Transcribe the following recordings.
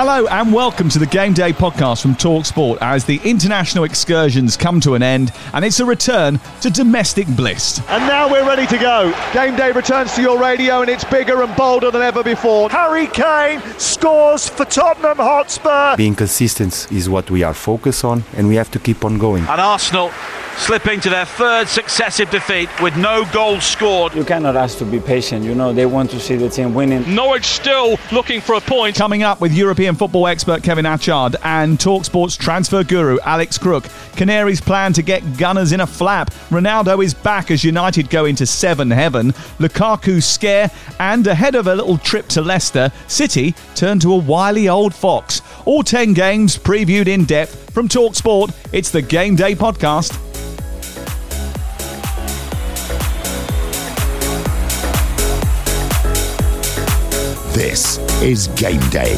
Hello and welcome to the Game Day podcast from Talksport as the international excursions come to an end and it's a return to domestic bliss. And now we're ready to go. Game Day returns to your radio and it's bigger and bolder than ever before. Harry Kane scores for Tottenham Hotspur. Being consistent is what we are focused on and we have to keep on going. And Arsenal slipping to their third successive defeat with no goals scored. You cannot ask to be patient, you know, they want to see the team winning. Norwich still looking for a point. Coming up with European football expert Kevin Hatchard and Talksport's transfer guru Alex Crook. Canaries plan to get Gunners in a flap. Ronaldo is back as United go into seven heaven. Lukaku scare and ahead of a little trip to Leicester, City turn to a wily old fox. All 10 games previewed in depth from Talksport. It's the Game Day podcast. This is Game Day.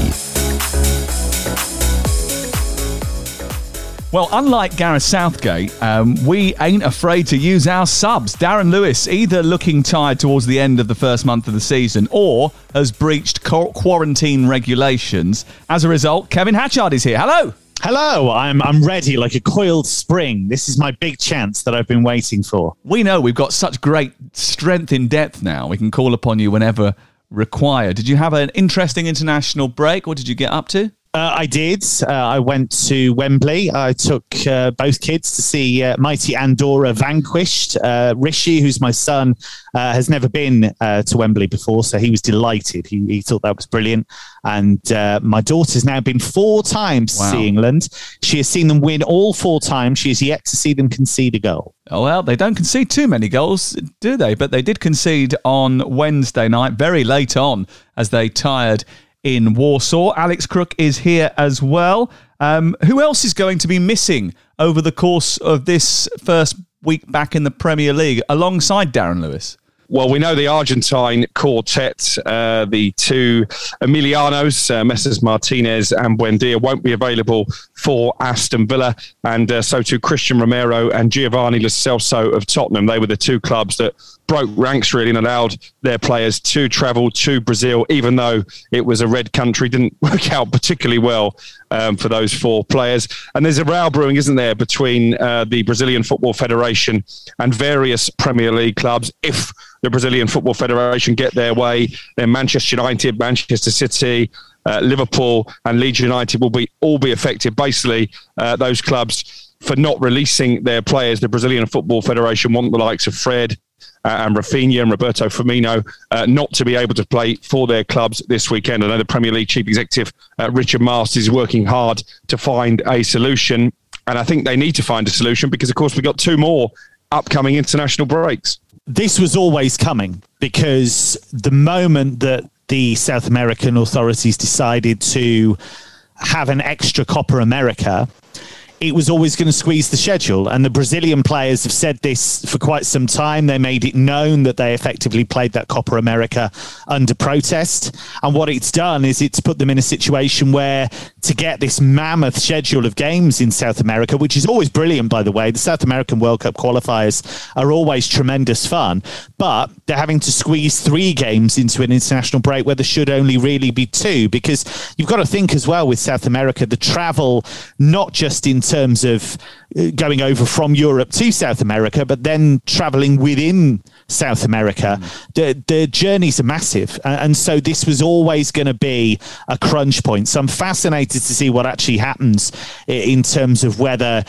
Well, unlike Gareth Southgate, um, we ain't afraid to use our subs. Darren Lewis either looking tired towards the end of the first month of the season or has breached quarantine regulations. As a result, Kevin Hatchard is here. Hello. Hello, I'm I'm ready like a coiled spring. This is my big chance that I've been waiting for. We know we've got such great strength in depth now. We can call upon you whenever required. Did you have an interesting international break? What did you get up to? Uh, I did. Uh, I went to Wembley. I took uh, both kids to see uh, mighty Andorra vanquished. Uh, Rishi, who's my son, uh, has never been to Wembley before, so he was delighted. He, he thought that was brilliant. And my daughter's now been four times wow. to see England. She has seen them win all four times. She has yet to see them concede a goal. Oh, well, they don't concede too many goals, do they? But they did concede on Wednesday night, very late on, as they tired in Warsaw. Alex Crook is here as well. Um, who else is going to be missing over the course of this first week back in the Premier League alongside Darren Lewis? Well, we know the Argentine quartet, uh, the two Emilianos, uh, Messrs Martinez and Buendia, won't be available for Aston Villa, and uh, so too Christian Romero and Giovanni Lo Celso of Tottenham. They were the two clubs that broke ranks really and allowed their players to travel to Brazil, even though it was a red country. Didn't work out particularly well um, for those four players. And there's a row brewing, isn't there, between uh, the Brazilian Football Federation and various Premier League clubs. If the Brazilian Football Federation get their way, then Manchester United, Manchester City, uh, Liverpool, and Leeds United will be all be affected. Basically, uh, those clubs for not releasing their players. The Brazilian Football Federation want the likes of Fred, uh, and Rafinha and Roberto Firmino uh, not to be able to play for their clubs this weekend. I know the Premier League chief executive uh, Richard Masters is working hard to find a solution, and I think they need to find a solution because, of course, we've got two more upcoming international breaks. This was always coming because the moment that the South American authorities decided to have an extra Copa America, it was always going to squeeze the schedule. And the Brazilian players have said this for quite some time. They made it known that they effectively played that Copa America under protest. And what it's done is it's put them in a situation where to get this mammoth schedule of games in South America, which is always brilliant, by the way. The South American World Cup qualifiers are always tremendous fun, but they're having to squeeze three games into an international break where there should only really be two, because you've got to think as well with South America, the travel, not just in terms of uh, going over from Europe to South America, but then traveling within South America, mm. the, the journeys are massive. And so this was always going to be a crunch point. So I'm fascinated to see what actually happens in terms of whether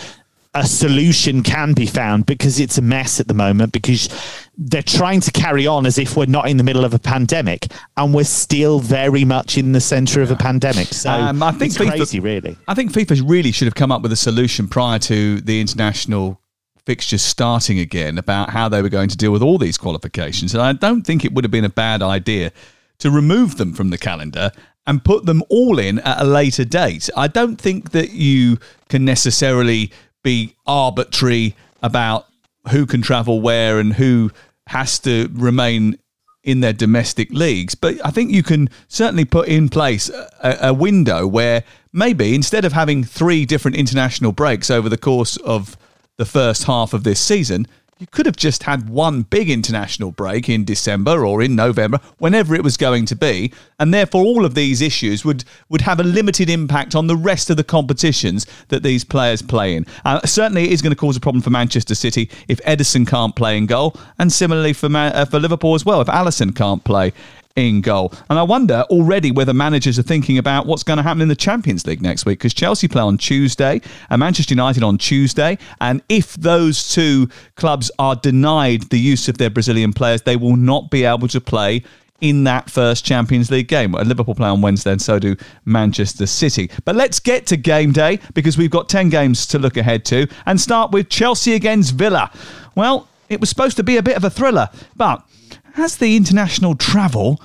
a solution can be found because it's a mess at the moment because they're trying to carry on as if we're not in the middle of a pandemic and we're still very much in the center of a pandemic so um, I think FIFA, crazy really I think FIFA really should have come up with a solution prior to the international fixtures starting again about how they were going to deal with all these qualifications. And I don't think it would have been a bad idea to remove them from the calendar and put them all in at a later date. I don't think that you can necessarily be arbitrary about who can travel where and who has to remain in their domestic leagues. But I think you can certainly put in place a, a, window where maybe instead of having three different international breaks over the course of the first half of this season, you could have just had one big international break in December or in November, whenever it was going to be, and therefore all of these issues would would have a limited impact on the rest of the competitions that these players play in. Uh, certainly, it is going to cause a problem for Manchester City if Ederson can't play in goal, and similarly for uh, for Liverpool as well if Alisson can't play in goal. And I wonder already whether managers are thinking about what's going to happen in the Champions League next week because Chelsea play on Tuesday and Manchester United on Tuesday. And if those two clubs are denied the use of their Brazilian players, they will not be able to play in that first Champions League game. Liverpool play on Wednesday, and so do Manchester City. But let's get to game day because we've got 10 games to look ahead to and start with Chelsea against Villa. Well, it was supposed to be a bit of a thriller, but has the international travel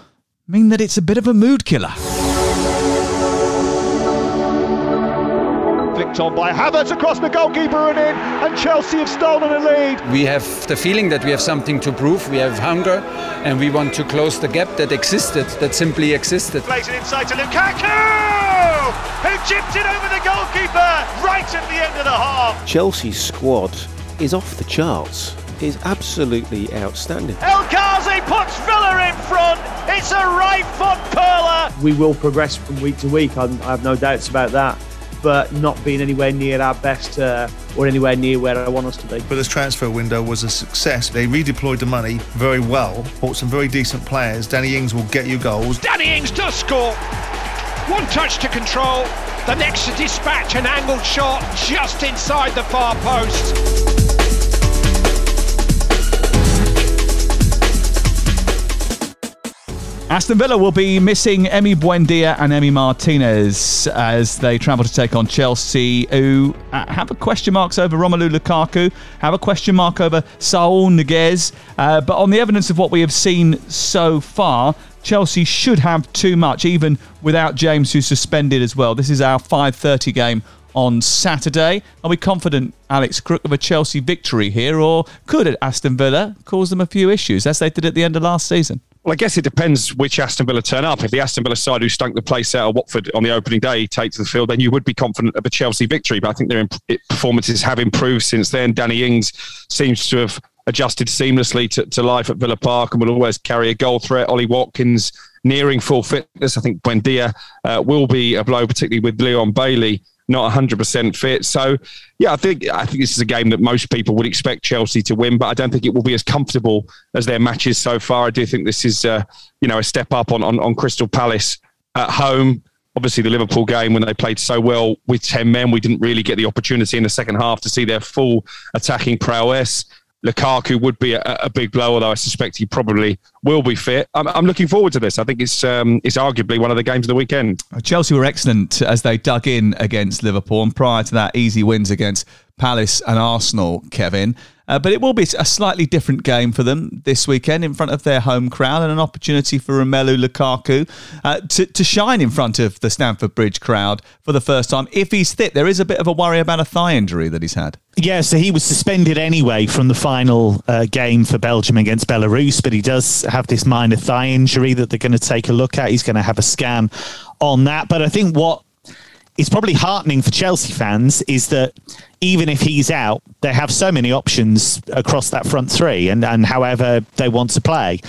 mean that it's a bit of a mood killer? Flicked on by Havertz across the goalkeeper and in, and Chelsea have stolen a lead. We have the feeling that we have something to prove. We have hunger, and we want to close the gap that existed, that simply existed. Plays it inside to Lukaku, who chipped it over the goalkeeper right at the end of the half. Chelsea's squad is off the charts is absolutely outstanding. El Ghazi puts Villa in front. It's a right foot curler. We will progress from week to week. I'm, i have no doubts about that. But not being anywhere near our best uh, or anywhere near where I want us to be. But this transfer window was a success. They redeployed the money very well, bought some very decent players. Danny Ings will get you goals. Danny Ings does score. One touch to control. The next to dispatch an angled shot just inside the far post. Aston Villa will be missing Emi Buendia and Emi Martinez as they travel to take on Chelsea, who uh, have a question marks over Romelu Lukaku, have a question mark over Saul Niguez. Uh, but on the evidence of what we have seen so far, Chelsea should have too much, even without James, who's suspended as well. This is our 5:30 game on Saturday. Are we confident, Alex Crook, of a Chelsea victory here, or could Aston Villa cause them a few issues as they did at the end of last season? Well, I guess it depends which Aston Villa turn up. If the Aston Villa side who stunk the place out of Watford on the opening day take to the field, then you would be confident of a Chelsea victory. But I think their performances have improved since then. Danny Ings seems to have adjusted seamlessly to, to life at Villa Park and will always carry a goal threat. Ollie Watkins nearing full fitness. I think Buendia uh, will be a blow, particularly with Leon Bailey not 100% fit. So, yeah, I think I think this is a game that most people would expect Chelsea to win, but I don't think it will be as comfortable as their matches so far. I do think this is, uh, you know, a step up on, on, on Crystal Palace at home. Obviously, the Liverpool game when they played so well with 10 men, we didn't really get the opportunity in the second half to see their full attacking prowess. Lukaku would be a, a, big blow, although I suspect he probably will be fit. I'm, I'm looking forward to this. I think it's um, it's arguably one of the games of the weekend. Chelsea were excellent as they dug in against Liverpool, and prior to that, easy wins against Palace and Arsenal. Kevin. Uh, but it will be a slightly different game for them this weekend in front of their home crowd and an opportunity for Romelu Lukaku uh, to, to shine in front of the Stamford Bridge crowd for the first time. If he's fit, there is a bit of a worry about a thigh injury that he's had. Yeah, so he was suspended anyway from the final uh, game for Belgium against Belarus, but he does have this minor thigh injury that they're going to take a look at. He's going to have a scan on that. But I think what is probably heartening for Chelsea fans is that even if he's out, they have so many options across that front three and, and however they want to play.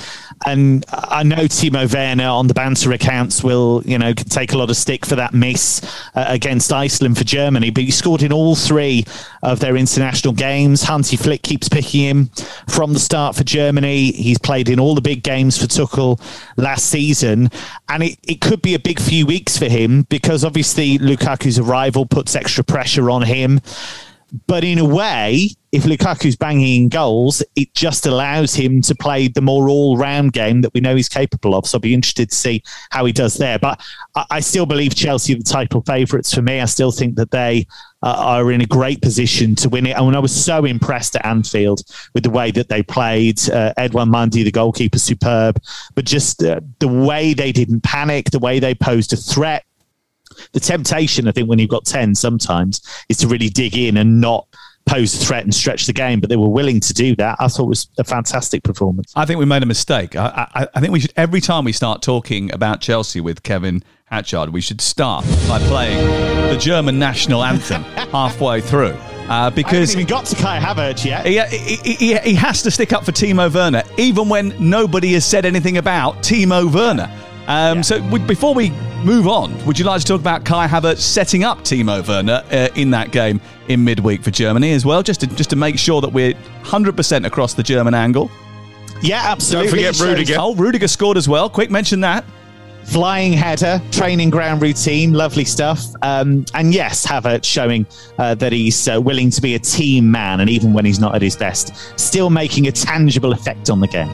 And I know Timo Werner on the banter accounts will, you know, take a lot of stick for that miss uh, against Iceland for Germany, but he scored in all three of their international games. Hansi Flick keeps picking him from the start for Germany. He's played in all the big games for Tuchel last season. And it, it could be a big few weeks for him because obviously Lukaku's arrival puts extra pressure on him. But in a way, if Lukaku's banging in goals, it just allows him to play the more all-round game that we know he's capable of. So I'll be interested to see how he does there. But I, I still believe Chelsea are the title favourites for me. I still think that they uh, are in a great position to win it. And I was so impressed at Anfield with the way that they played. Uh, Edouard Mendy, the goalkeeper, superb. But just uh, the way they didn't panic, the way they posed a threat the temptation, I think, when you've got 10 sometimes is to really dig in and not pose a threat and stretch the game, but they were willing to do that. I thought it was a fantastic performance. I think we made a mistake. I, I, I think we should, every time we start talking about Chelsea with Kevin Hatchard, we should start by playing the German national anthem halfway through. Uh, because he got to Kai Havertz yet. He, he, he, he, has to stick up for Timo Werner, even when nobody has said anything about Timo Werner. Um, yeah. So w- before we move on, would you like to talk about Kai Havertz setting up Timo Werner uh, in that game in midweek for Germany as well, just to just to make sure that we're 100% across the German angle? Yeah, absolutely. Don't forget Rudiger. Oh, Rudiger scored as well. Quick mention that. Flying header, training ground routine, lovely stuff. Um, and yes, Havertz showing uh, that he's uh, willing to be a team man, and even when he's not at his best, still making a tangible effect on the game.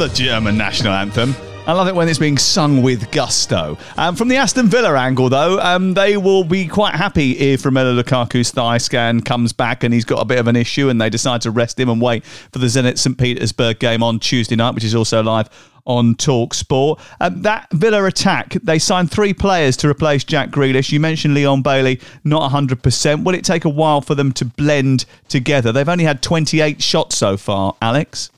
The German national anthem. I love it when it's being sung with gusto. Um, from the Aston Villa angle, though, um, they will be quite happy if Romelu Lukaku's thigh scan comes back and he's got a bit of an issue and they decide to rest him and wait for the Zenit St. Petersburg game on Tuesday night, which is also live on Talk Sport. Um, that Villa attack, they signed three players to replace Jack Grealish. You mentioned Leon Bailey, not 100%. Will it take a while for them to blend together? They've only had 28 shots so far, Alex.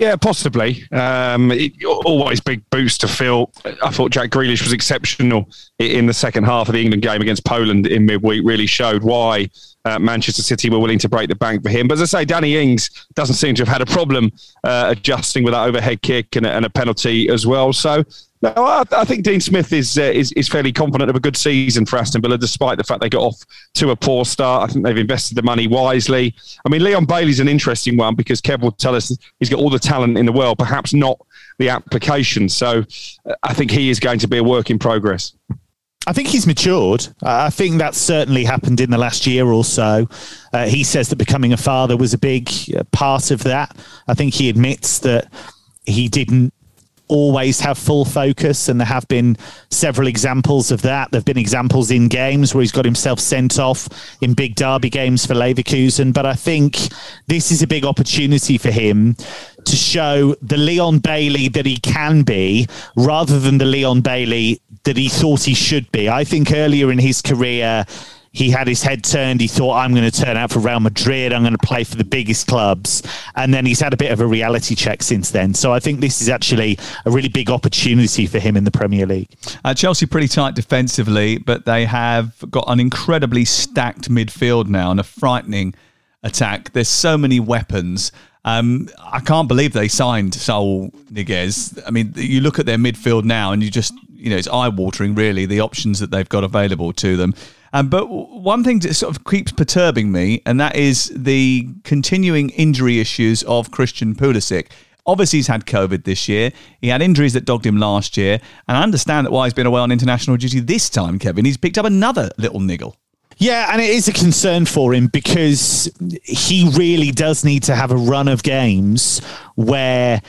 Yeah, possibly. Um, it, always big boost to fill. I thought Jack Grealish was exceptional in the second half of the England game against Poland in midweek. Really showed why uh, Manchester City were willing to break the bank for him. But as I say, Danny Ings doesn't seem to have had a problem uh, adjusting with that overhead kick and, and a penalty as well. So no, I, I, think Dean Smith is, uh, is is fairly confident of a good season for Aston Villa, despite the fact they got off to a poor start. I think they've invested the money wisely. I mean, Leon Bailey's an interesting one because Kev will tell us he's got all the talent in the world, perhaps not the application. So uh, I think he is going to be a work in progress. I think he's matured. I think that's certainly happened in the last year or so. Uh, he says that becoming a father was a big uh, part of that. I think he admits that he didn't always have full focus, and there have been several examples of that. There have been examples in games where he's got himself sent off in big derby games for Leverkusen. But I think this is a big opportunity for him to show the Leon Bailey that he can be rather than the Leon Bailey that he thought he should be. I think earlier in his career, he had his head turned. He thought, I'm going to turn out for Real Madrid. I'm going to play for the biggest clubs. And then he's had a bit of a reality check since then. So I think this is actually a really big opportunity for him in the Premier League. Uh, Chelsea pretty tight defensively, but they have got an incredibly stacked midfield now and a frightening attack. There's so many weapons. Um, I can't believe they signed Saul Niguez. I mean, you look at their midfield now and you just, you know, it's eye watering, really, the options that they've got available to them. Um, but one thing that sort of keeps perturbing me, and that is the continuing injury issues of Christian Pulisic. Obviously, he's had COVID this year. He had injuries that dogged him last year. And I understand that why he's been away on international duty this time, Kevin. He's picked up another little niggle. Yeah, and it is a concern for him because he really does need to have a run of games where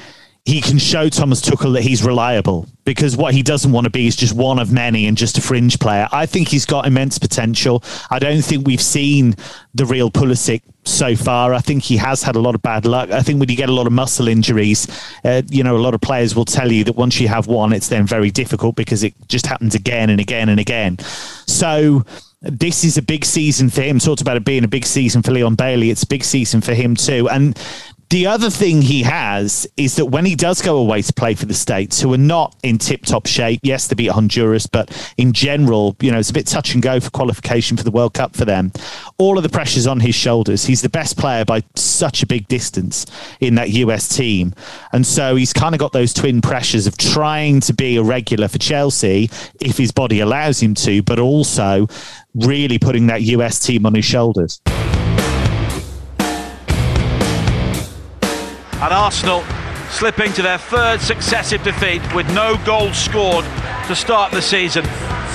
he can show Thomas Tuchel that he's reliable because what he doesn't want to be is just one of many and just a fringe player. I think he's got immense potential. I don't think we've seen the real Pulisic so far. I think he has had a lot of bad luck. I think when you get a lot of muscle injuries, uh, you know, a lot of players will tell you that once you have one, it's then very difficult because it just happens again and again and again. So this is a big season for him. Talked about it being a big season for Leon Bailey. It's a big season for him too. And The other thing he has is that when he does go away to play for the States, who are not in tip top shape, yes, they beat Honduras, but in general, you know, it's a bit touch and go for qualification for the World Cup for them. All of the pressure's on his shoulders. He's the best player by such a big distance in that US team. And so he's kind of got those twin pressures of trying to be a regular for Chelsea if his body allows him to, but also really putting that US team on his shoulders. And Arsenal slipping to their third successive defeat with no goals scored to start the season.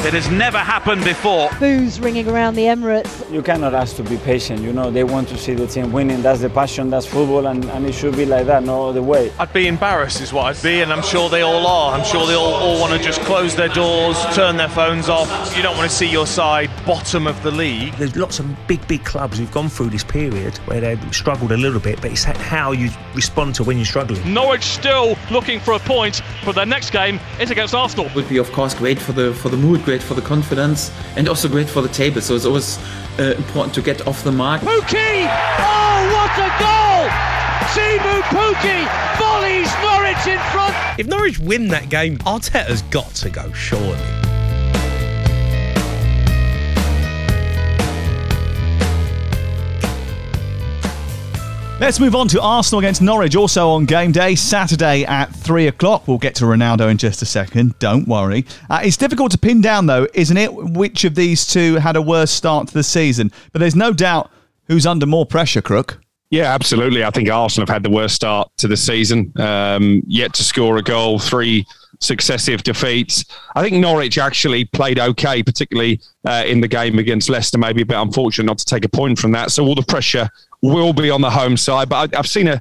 It has never happened before. Boos ringing around the Emirates. You cannot ask to be patient. You know, they want to see the team winning. That's the passion, that's football, and, and it should be like that, no other way. I'd be embarrassed, is what I'd be, and I'm sure they all are. I'm sure they all, all want to just close their doors, turn their phones off. You don't want to see your side bottom of the league. There's lots of big, big clubs who've gone through this period where they've struggled a little bit, but it's how you respond to when you're struggling. Norwich still looking for a point, but their next game is against Arsenal. It Would be, of course, great for the for the mood, great for the confidence, and also great for the table. So it's always uh, important to get off the mark. Pukki! Oh, what a goal! Teemu Pukki volleys Norwich in front. If Norwich win that game, Arteta's got to go, surely. Let's move on to Arsenal against Norwich, also on game day, Saturday at 3 o'clock. We'll get to Ronaldo in just a second, don't worry. Uh, it's difficult to pin down, though, isn't it, which of these two had a worse start to the season? But there's no doubt who's under more pressure, Crook. Yeah, absolutely. I think Arsenal have had the worst start to the season. Um, yet to score a goal, three successive defeats. I think Norwich actually played okay, particularly uh, in the game against Leicester. Maybe a bit unfortunate not to take a point from that. So all the pressure will be on the home side. But I, have seen a,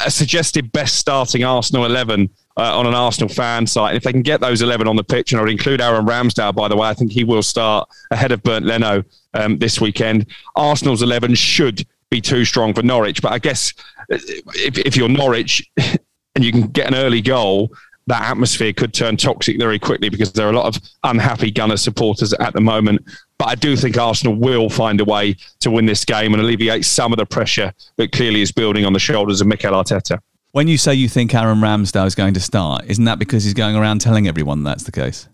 a, suggested best starting Arsenal 11 uh, on an Arsenal fan site. If they can get those 11 on the pitch, and I would include Aaron Ramsdale, by the way, I think he will start ahead of Bernd Leno um, this weekend. Arsenal's 11 should be too strong for Norwich. But I guess uh, if, if you're Norwich and you can get an early goal, that atmosphere could turn toxic very quickly because there are a lot of unhappy Gunner supporters at the moment. But I do think Arsenal will find a way to win this game and alleviate some of the pressure that clearly is building on the shoulders of Mikel Arteta. When you say you think Aaron Ramsdale is going to start, isn't that because he's going around telling everyone that's the case?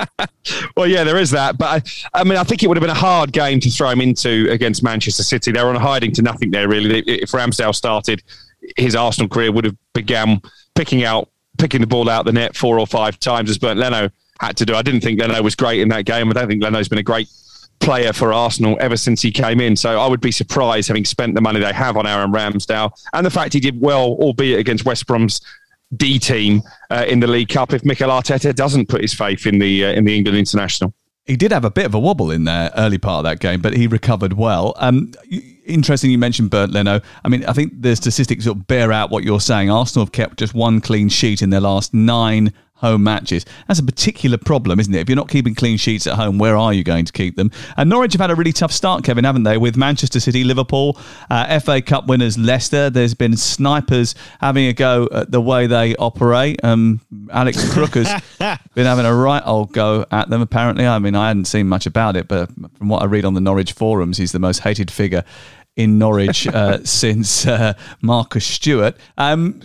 well, yeah, there is that. But I, I, mean, I think it would have been a hard game to throw him into against Manchester City. They're on a hiding to nothing there, really. If Ramsdale started, his Arsenal career would have began picking out picking the ball out the net four or five times as Bernd Leno had to do. I didn't think Leno was great in that game. I don't think Leno's been a great player for Arsenal ever since he came in. So I would be surprised having spent the money they have on Aaron Ramsdale and the fact he did well, albeit against West Brom's D team uh, in the League Cup, if Mikel Arteta doesn't put his faith in the uh, in the England international. He did have a bit of a wobble in there early part of that game, but he recovered well. Um, interesting you mentioned Bernd Leno. I mean, I think the statistics sort of bear out what you're saying. Arsenal have kept just one clean sheet in their last nine home matches. That's a particular problem, isn't it? If you're not keeping clean sheets at home, where are you going to keep them? And Norwich have had a really tough start, Kevin, haven't they? With Manchester City, Liverpool, uh, FA Cup winners Leicester. There's been snipers having a go at the way they operate. Um, Alex Crook has been having a right old go at them, apparently. I mean, I hadn't seen much about it, but from what I read on the Norwich forums, he's the most hated figure in Norwich uh, since uh, Marcus Stewart. Um,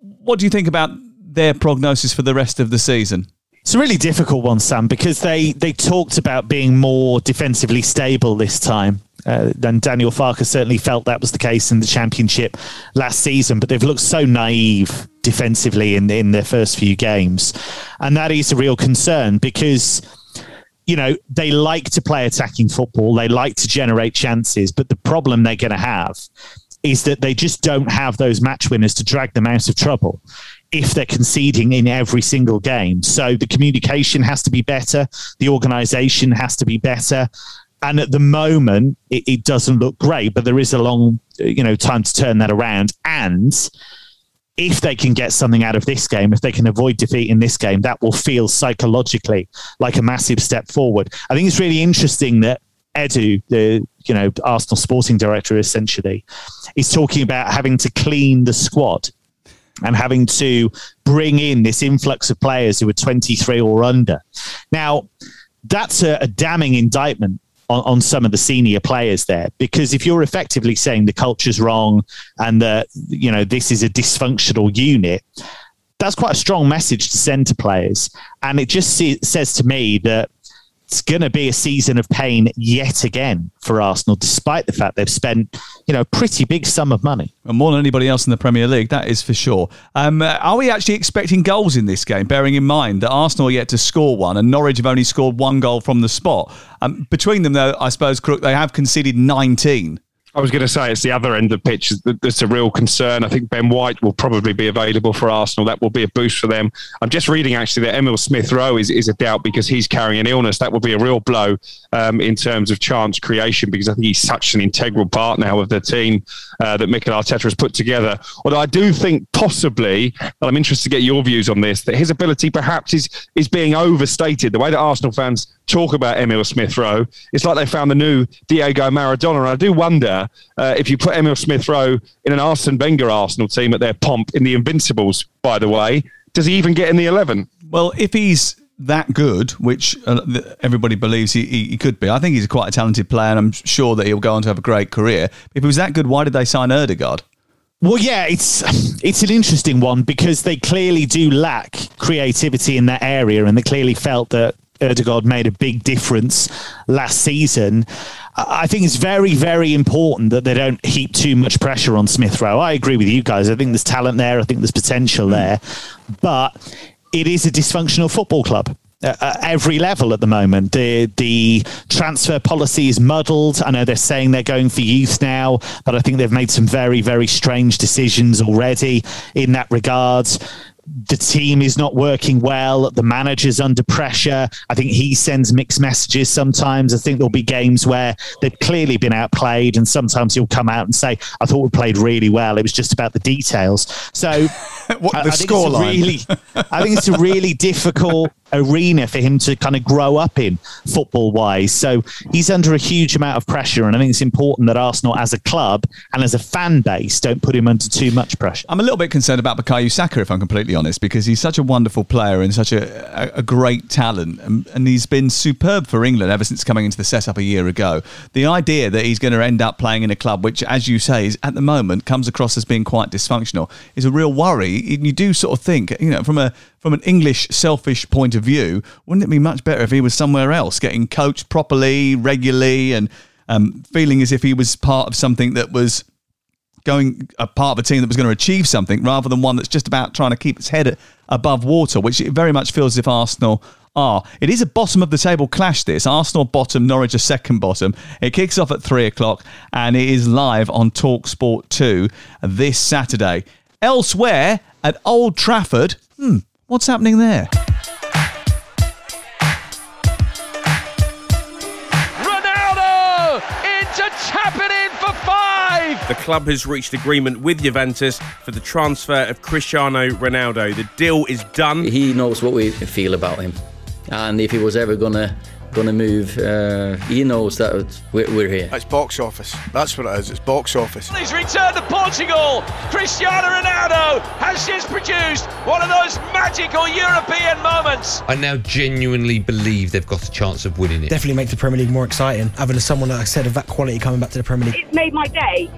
what do you think about their prognosis for the rest of the season? It's a really difficult one, Sam, because they, they talked about being more defensively stable this time. Uh, and Daniel Farke certainly felt that was the case in the championship last season, but they've looked so naive defensively in, in their first few games. And that is a real concern because, you know, they like to play attacking football, they like to generate chances, but the problem they're going to have is that they just don't have those match winners to drag them out of trouble if they're conceding in every single game. So the communication has to be better, the organization has to be better. And at the moment, it, it doesn't look great, but there is a long, you know, time to turn that around. And if they can get something out of this game, if they can avoid defeat in this game, that will feel psychologically like a massive step forward. I think it's really interesting that Edu, the you know Arsenal sporting director, essentially, is talking about having to clean the squad and having to bring in this influx of players who are 23 or under. Now, that's a, a damning indictment on, on some of the senior players there. Because if you're effectively saying the culture's wrong and that you know this is a dysfunctional unit, that's quite a strong message to send to players. And it just see, says to me that it's going to be a season of pain yet again for Arsenal, despite the fact they've spent, you know, a pretty big sum of money. And more than anybody else in the Premier League, that is for sure. Um, uh, are we actually expecting goals in this game, bearing in mind that Arsenal are yet to score one and Norwich have only scored one goal from the spot? Um, between them, though, I suppose, Crook, they have conceded 19. I was going to say it's the other end of the pitch that's a real concern. I think Ben White will probably be available for Arsenal. That will be a boost for them. I'm just reading actually that Emil Smith Rowe is, is a doubt because he's carrying an illness. That will be a real blow um, in terms of chance creation because I think he's such an integral part now of the team uh, that Mikel Arteta has put together. Although I do think possibly, and I'm interested to get your views on this, that his ability perhaps is is being overstated. The way that Arsenal fans talk about Emil Smith Rowe, it's like they found the new Diego Maradona. And I do wonder uh, if you put Emil Smith Rowe in an Arsene Wenger Arsenal team at their pomp in the Invincibles, by the way, does he even get in the 11? Well, if he's that good, which uh, everybody believes he, he, could be, I think he's quite a talented player, and I'm sure that he'll go on to have a great career. If he was that good, why did they sign Ødegaard? Well, yeah, it's it's an interesting one because they clearly do lack creativity in that area, and they clearly felt that Ødegaard made a big difference last season. I think it's very, very important that they don't heap too much pressure on Smith Rowe. I agree with you guys. I think there's talent there. I think there's potential hmm. there, but it is a dysfunctional football club. At every level at the moment. The the transfer policy is muddled. I know they're saying they're going for youth now, but I think they've made some very very strange decisions already in that regard the team is not working well. The manager's under pressure. I think he sends mixed messages sometimes. I think there'll be games where they've clearly been outplayed, and sometimes he'll come out and say, "I thought we played really well. It was just about the details." So, what, the I think score it's a really, I think it's a really difficult arena for him to kind of grow up in football wise. So he's under a huge amount of pressure, and I think it's important that Arsenal, as a club and as a fan base, don't put him under too much pressure. I'm a little bit concerned about Bukayo Saka, if I'm completely honest, because he's such a wonderful player and such a, a, great talent, and, and, he's been superb for England ever since coming into the setup a year ago. The idea that he's going to end up playing in a club which, as you say, is at the moment comes across as being quite dysfunctional is a real worry. You do sort of think, you know, from a from an English selfish point of view, wouldn't it be much better if he was somewhere else, getting coached properly, regularly, and um, feeling as if he was part of something that was going a part of a team that was going to achieve something rather than one that's just about trying to keep its head above water, which it very much feels as if Arsenal are. It is a bottom of the table clash, this. Arsenal bottom, Norwich a second bottom. It kicks off at three o'clock and it is live on Talk Sport 2 this Saturday. Elsewhere at Old Trafford, hmm, what's happening there? Ronaldo into tap it in for five. The club has reached agreement with Juventus for the transfer of Cristiano Ronaldo. The deal is done. He knows what we feel about him, and if he was ever gonna gonna move, uh, he knows that we're, we're here. It's box office. That's what it is. It's box office. He's returned to Portugal. Cristiano Ronaldo has just produced one of those magical European moments. I now genuinely believe they've got a chance of winning it. Definitely makes the Premier League more exciting. Having someone, like I said, of that quality coming back to the Premier League. It's made my day.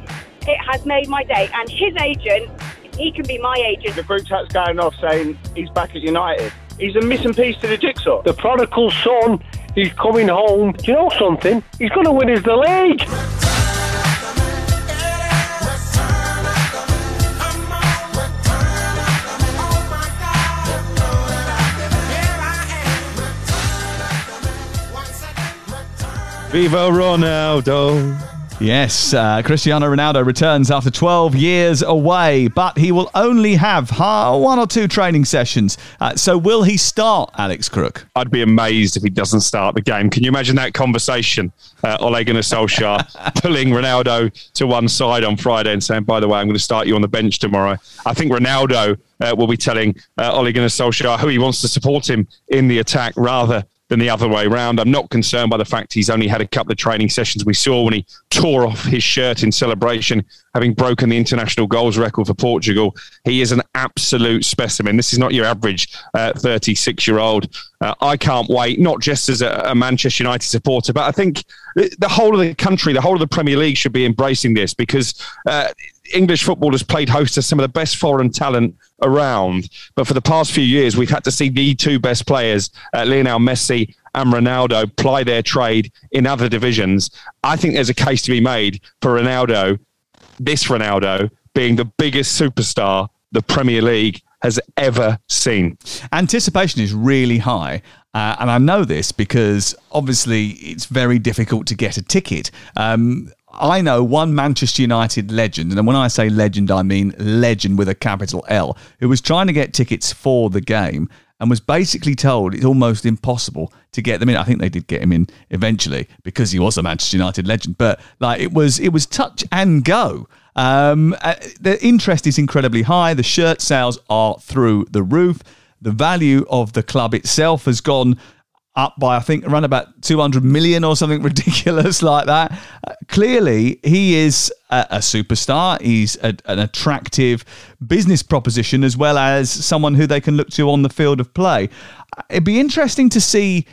It has made my day. And his agent, he can be my agent. The group chat's going off saying he's back at United. He's a missing piece to the jigsaw. The prodigal son is coming home. Do you know something? He's going to win us the league. Viva Ronaldo. Yes, uh, Cristiano Ronaldo returns after 12 years away, but he will only have one or two training sessions. Uh, so, will he start, Alex Crook? I'd be amazed if he doesn't start the game. Can you imagine that conversation? Uh, Ole Gunnar Solskjaer pulling Ronaldo to one side on Friday and saying, by the way, I'm going to start you on the bench tomorrow. I think Ronaldo uh, will be telling uh, Ole Gunnar Solskjaer who he wants to support him in the attack rather than the other way round. I'm not concerned by the fact he's only had a couple of training sessions. We saw when he tore off his shirt in celebration, having broken the international goals record for Portugal. He is an absolute specimen. This is not your average 36 uh, year old. Uh, I can't wait, not just as a, a, Manchester United supporter, but I think the whole of the country, the whole of the Premier League should be embracing this because uh, English football has played host to some of the best foreign talent around. But for the past few years, we've had to see the two best players, uh, Lionel Messi and Ronaldo, ply their trade in other divisions. I think there's a case to be made for Ronaldo, this Ronaldo, being the biggest superstar the Premier League has ever seen. Anticipation is really high. Uh, and I know this because obviously it's very difficult to get a ticket. Um, I know one Manchester United legend, and when I say legend, I mean legend with a capital L, who was trying to get tickets for the game and was basically told it's almost impossible to get them in. I think they did get him in eventually because he was a Manchester United legend, but like it was it was touch and go. Um, uh, the interest is incredibly high. The shirt sales are through the roof. The value of the club itself has gone up by I think around about 200 million or something ridiculous like that. Uh, clearly, he is a, a superstar. He's a, an attractive business proposition as well as someone who they can look to on the field of play. Uh, it'd be interesting to see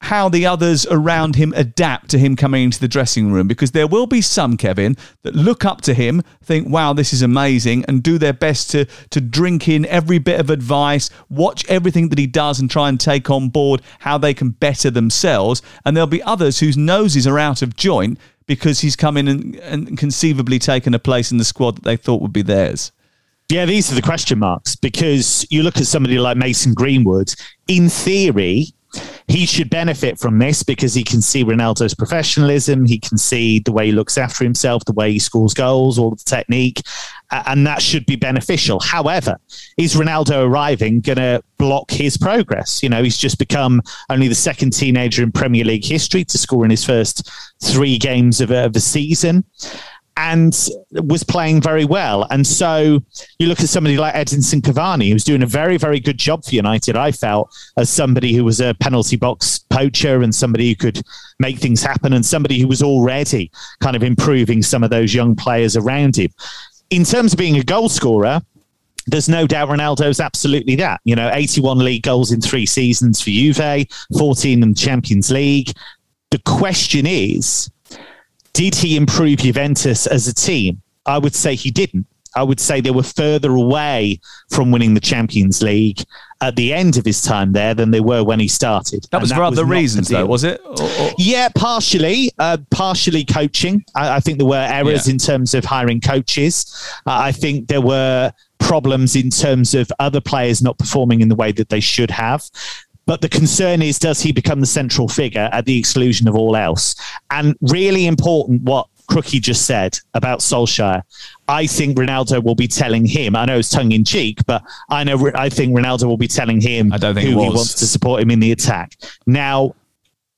how the others around him adapt to him coming into the dressing room because there will be some Kevin that look up to him think wow this is amazing and do their best to to drink in every bit of advice watch everything that he does and try and take on board how they can better themselves and there'll be others whose noses are out of joint because he's come in and, and conceivably taken a place in the squad that they thought would be theirs yeah, these are the question marks because you look at somebody like Mason Greenwood. In theory, he should benefit from this because he can see Ronaldo's professionalism. He can see the way he looks after himself, the way he scores goals, all the technique, and that should be beneficial. However, is Ronaldo arriving going to block his progress? You know, he's just become only the second teenager in Premier League history to score in his first three games of of a season and was playing very well. And so you look at somebody like Edinson Cavani, who's doing a very, very good job for United, I felt, as somebody who was a penalty box poacher and somebody who could make things happen and somebody who was already kind of improving some of those young players around him. In terms of being a goal scorer, there's no doubt Ronaldo's absolutely that. You know, 81 league goals in three seasons for Juve, 14 in the Champions League. The question is, did he improve Juventus as a team? I would say he didn't. I would say they were further away from winning the Champions League at the end of his time there than they were when he started. That was for other reasons, though, was it? Or, or? Yeah, partially. Uh, partially coaching. I, I, think there were errors yeah. in terms of hiring coaches. Uh, I think there were problems in terms of other players not performing in the way that they should have. But the concern is, does he become the central figure at the exclusion of all else? And really important, what Crookie just said about Solskjaer. I think Ronaldo will be telling him. I know it's tongue in cheek, but I know I think Ronaldo will be telling him I don't think who he wants to support him in the attack. Now,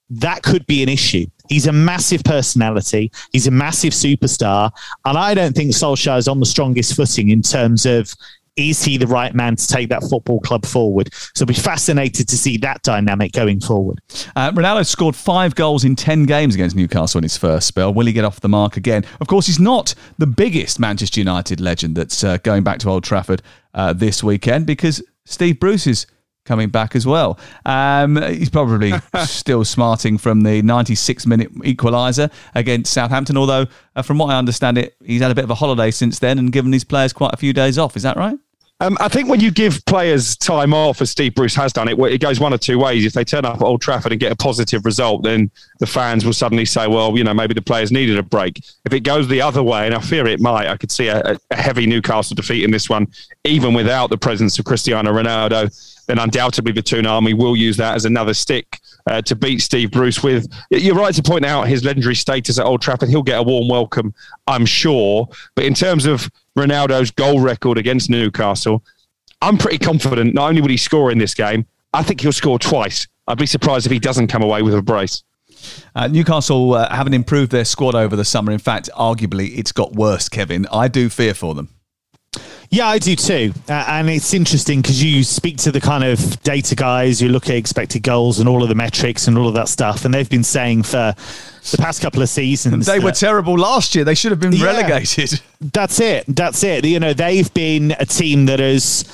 that could be an issue. He's a massive personality. He's a massive superstar, and I don't think Solskjaer is on the strongest footing in terms of is he the right man to take that football club forward? So be fascinated to see that dynamic going forward. Uh, Ronaldo scored five goals in 10 games against Newcastle in his first spell. Will he get off the mark again? Of course, he's not the biggest Manchester United legend that's uh, going back to Old Trafford uh, this weekend because Steve Bruce is coming back as well. Um, he's probably still smarting from the 96 minute equaliser against Southampton, although, uh, from what I understand it, he's had a bit of a holiday since then and given his players quite a few days off. Is that right? Um, I think when you give players time off, as Steve Bruce has done it, it goes one of two ways. If they turn up at Old Trafford and get a positive result, then the fans will suddenly say, well, you know, maybe the players needed a break. If it goes the other way, and I fear it might, I could see a, a heavy Newcastle defeat in this one, even without the presence of Cristiano Ronaldo then undoubtedly the Toon Army will use that as another stick uh, to beat Steve Bruce with. You're right to point out his legendary status at Old Trafford. He'll get a warm welcome, I'm sure. But in terms of Ronaldo's goal record against Newcastle, I'm pretty confident not only will he score in this game, I think he'll score twice. I'd be surprised if he doesn't come away with a brace. Uh, Newcastle uh, haven't improved their squad over the summer. In fact, arguably, it's got worse, Kevin. I do fear for them. Yeah, I do too. Uh, and it's interesting because you speak to the kind of data guys, you look at expected goals and all of the metrics and all of that stuff. And they've been saying for the past couple of seasons. They were terrible last year. They should have been Yeah. relegated. That's it. That's it. You know, they've been a team that has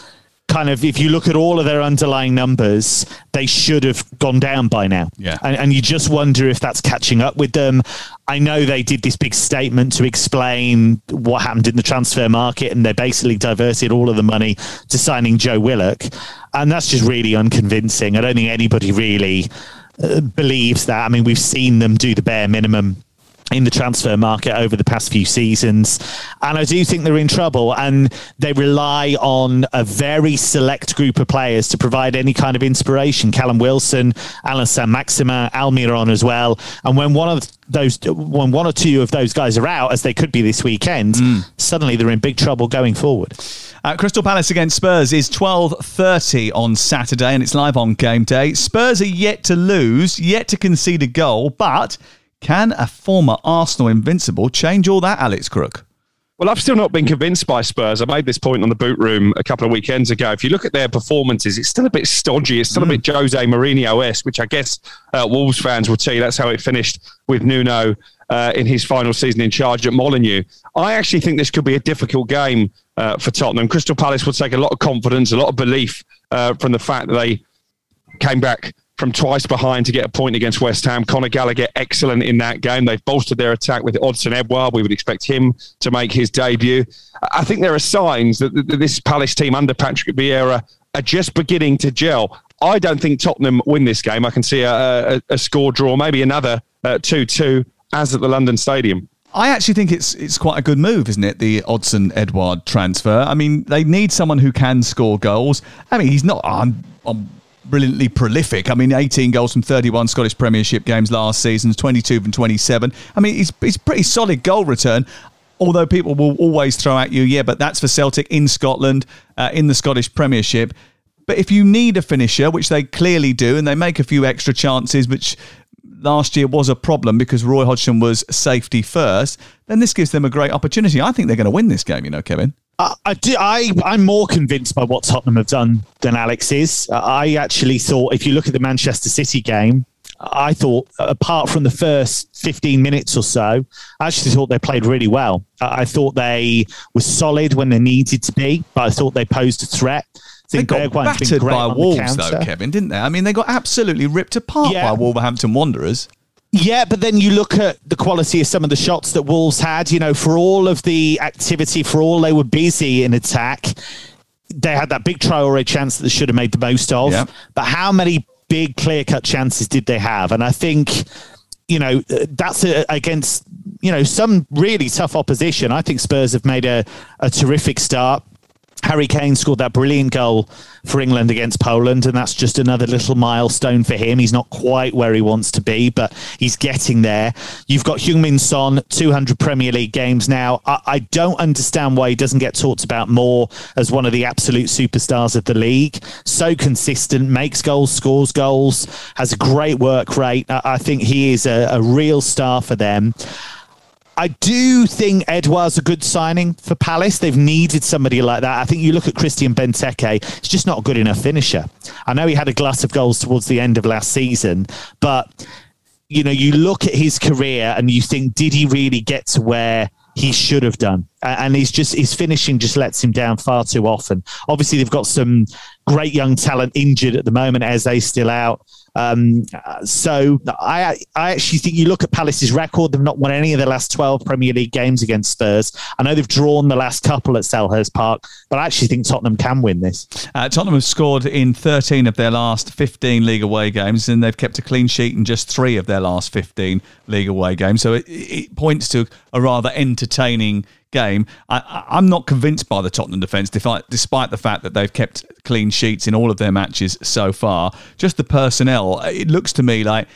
kind of, if you look at all of their underlying numbers, they should have gone down by now. Yeah. And, and you just wonder if that's catching up with them. I know they did this big statement to explain what happened in the transfer market, and they basically diverted all of the money to signing Joe Willock. And that's just really unconvincing. I don't think anybody really uh, believes that. I mean, we've seen them do the bare minimum in the transfer market over the past few seasons. And I do think they're in trouble and they rely on a very select group of players to provide any kind of inspiration. Callum Wilson, Allan Saint-Maximin, Almiron as well. And when one of those when one or two of those guys are out, as they could be this weekend, suddenly they're in big trouble going forward. Uh, Crystal Palace against Spurs is 12.30 on Saturday and it's live on game day. Spurs are yet to lose, yet to concede a goal, but can a former Arsenal invincible change all that, Alex Crook? Well, I've still not been convinced by Spurs. I made this point on the boot room a couple of weekends ago. If you look at their performances, it's still a bit stodgy. It's still a bit Jose Mourinho esque, which I guess uh, Wolves fans will tell you that's how it finished with Nuno uh, in his final season in charge at Molineux. I actually think this could be a difficult game uh, for Tottenham. Crystal Palace will take a lot of confidence, a lot of belief uh, from the fact that they came back from twice behind to get a point against West Ham. Conor Gallagher, excellent in that game. They've bolstered their attack with Odsonne Edouard. We would expect him to make his debut. I think there are signs that, this Palace team under Patrick Vieira are just beginning to gel. I don't think Tottenham win this game. I can see a, a, a score draw, maybe another uh, 2 2 as at the London Stadium. I actually think it's it's quite a good move, isn't it? The Odsonne Edouard transfer. I mean, they need someone who can score goals. I mean, he's not um, um, brilliantly prolific. I mean, 18 goals from 31 Scottish Premiership games last season, 22 from 27. I mean, he's he's pretty solid goal return. Although people will always throw at you, yeah, but that's for Celtic in Scotland, uh, in the Scottish Premiership. But if you need a finisher, which they clearly do, and they make a few extra chances, which last year was a problem because Roy Hodgson was safety first, then this gives them a great opportunity. I think they're going to win this game, you know, Kevin. I, I do. I I'm more convinced by what Tottenham have done than Alex is. I actually thought if you look at the Manchester City game, I thought apart from the first 15 minutes or so, I actually thought they played really well. I thought they were solid when they needed to be, but I thought they posed a threat. I They think got Bergwijn's battered great by Wolves, though. Kevin, didn't they? I mean, they got absolutely ripped apart Yeah. by Wolverhampton Wanderers. Yeah, but then you look at the quality of some of the shots that Wolves had. You know, for all of the activity, for all they were busy in attack, they had that big trial Traore chance that they should have made the most of. Yeah. But how many big clear cut chances did they have? And I think, you know, that's a, against you know some really tough opposition. I think Spurs have made a, a terrific start. Harry Kane scored that brilliant goal for England against Poland, and that's just another little milestone for him. He's not quite where he wants to be, but he's getting there. You've got Heung-Min Son, 200 Premier League games now. I, I don't understand why he doesn't get talked about more as one of the absolute superstars of the league. So consistent, makes goals, scores goals, has a great work rate. I, I think he is a, a real star for them. I do think Edouard's a good signing for Palace. They've needed somebody like that. I think you look at Christian Benteke, he's just not a good enough finisher. I know he had a glass of goals towards the end of last season, but you know, you look at his career and you think, did he really get to where he should have done? And he's just his finishing just lets him down far too often. Obviously, they've got some great young talent injured at the moment as they still out. Um, so I I actually think you look at Palace's record; they've not won any of the last twelve Premier League games against Spurs. I know they've drawn the last couple at Selhurst Park, but I actually think Tottenham can win this. Uh, Tottenham have scored in 13 of their last 15 league away games, and they've kept a clean sheet in just three of their last 15 league away games. So it, it points to a rather entertaining game. I, I'm not convinced by the Tottenham defence, despite, despite the fact that they've kept clean sheets in all of their matches so far. Just the personnel, it looks to me like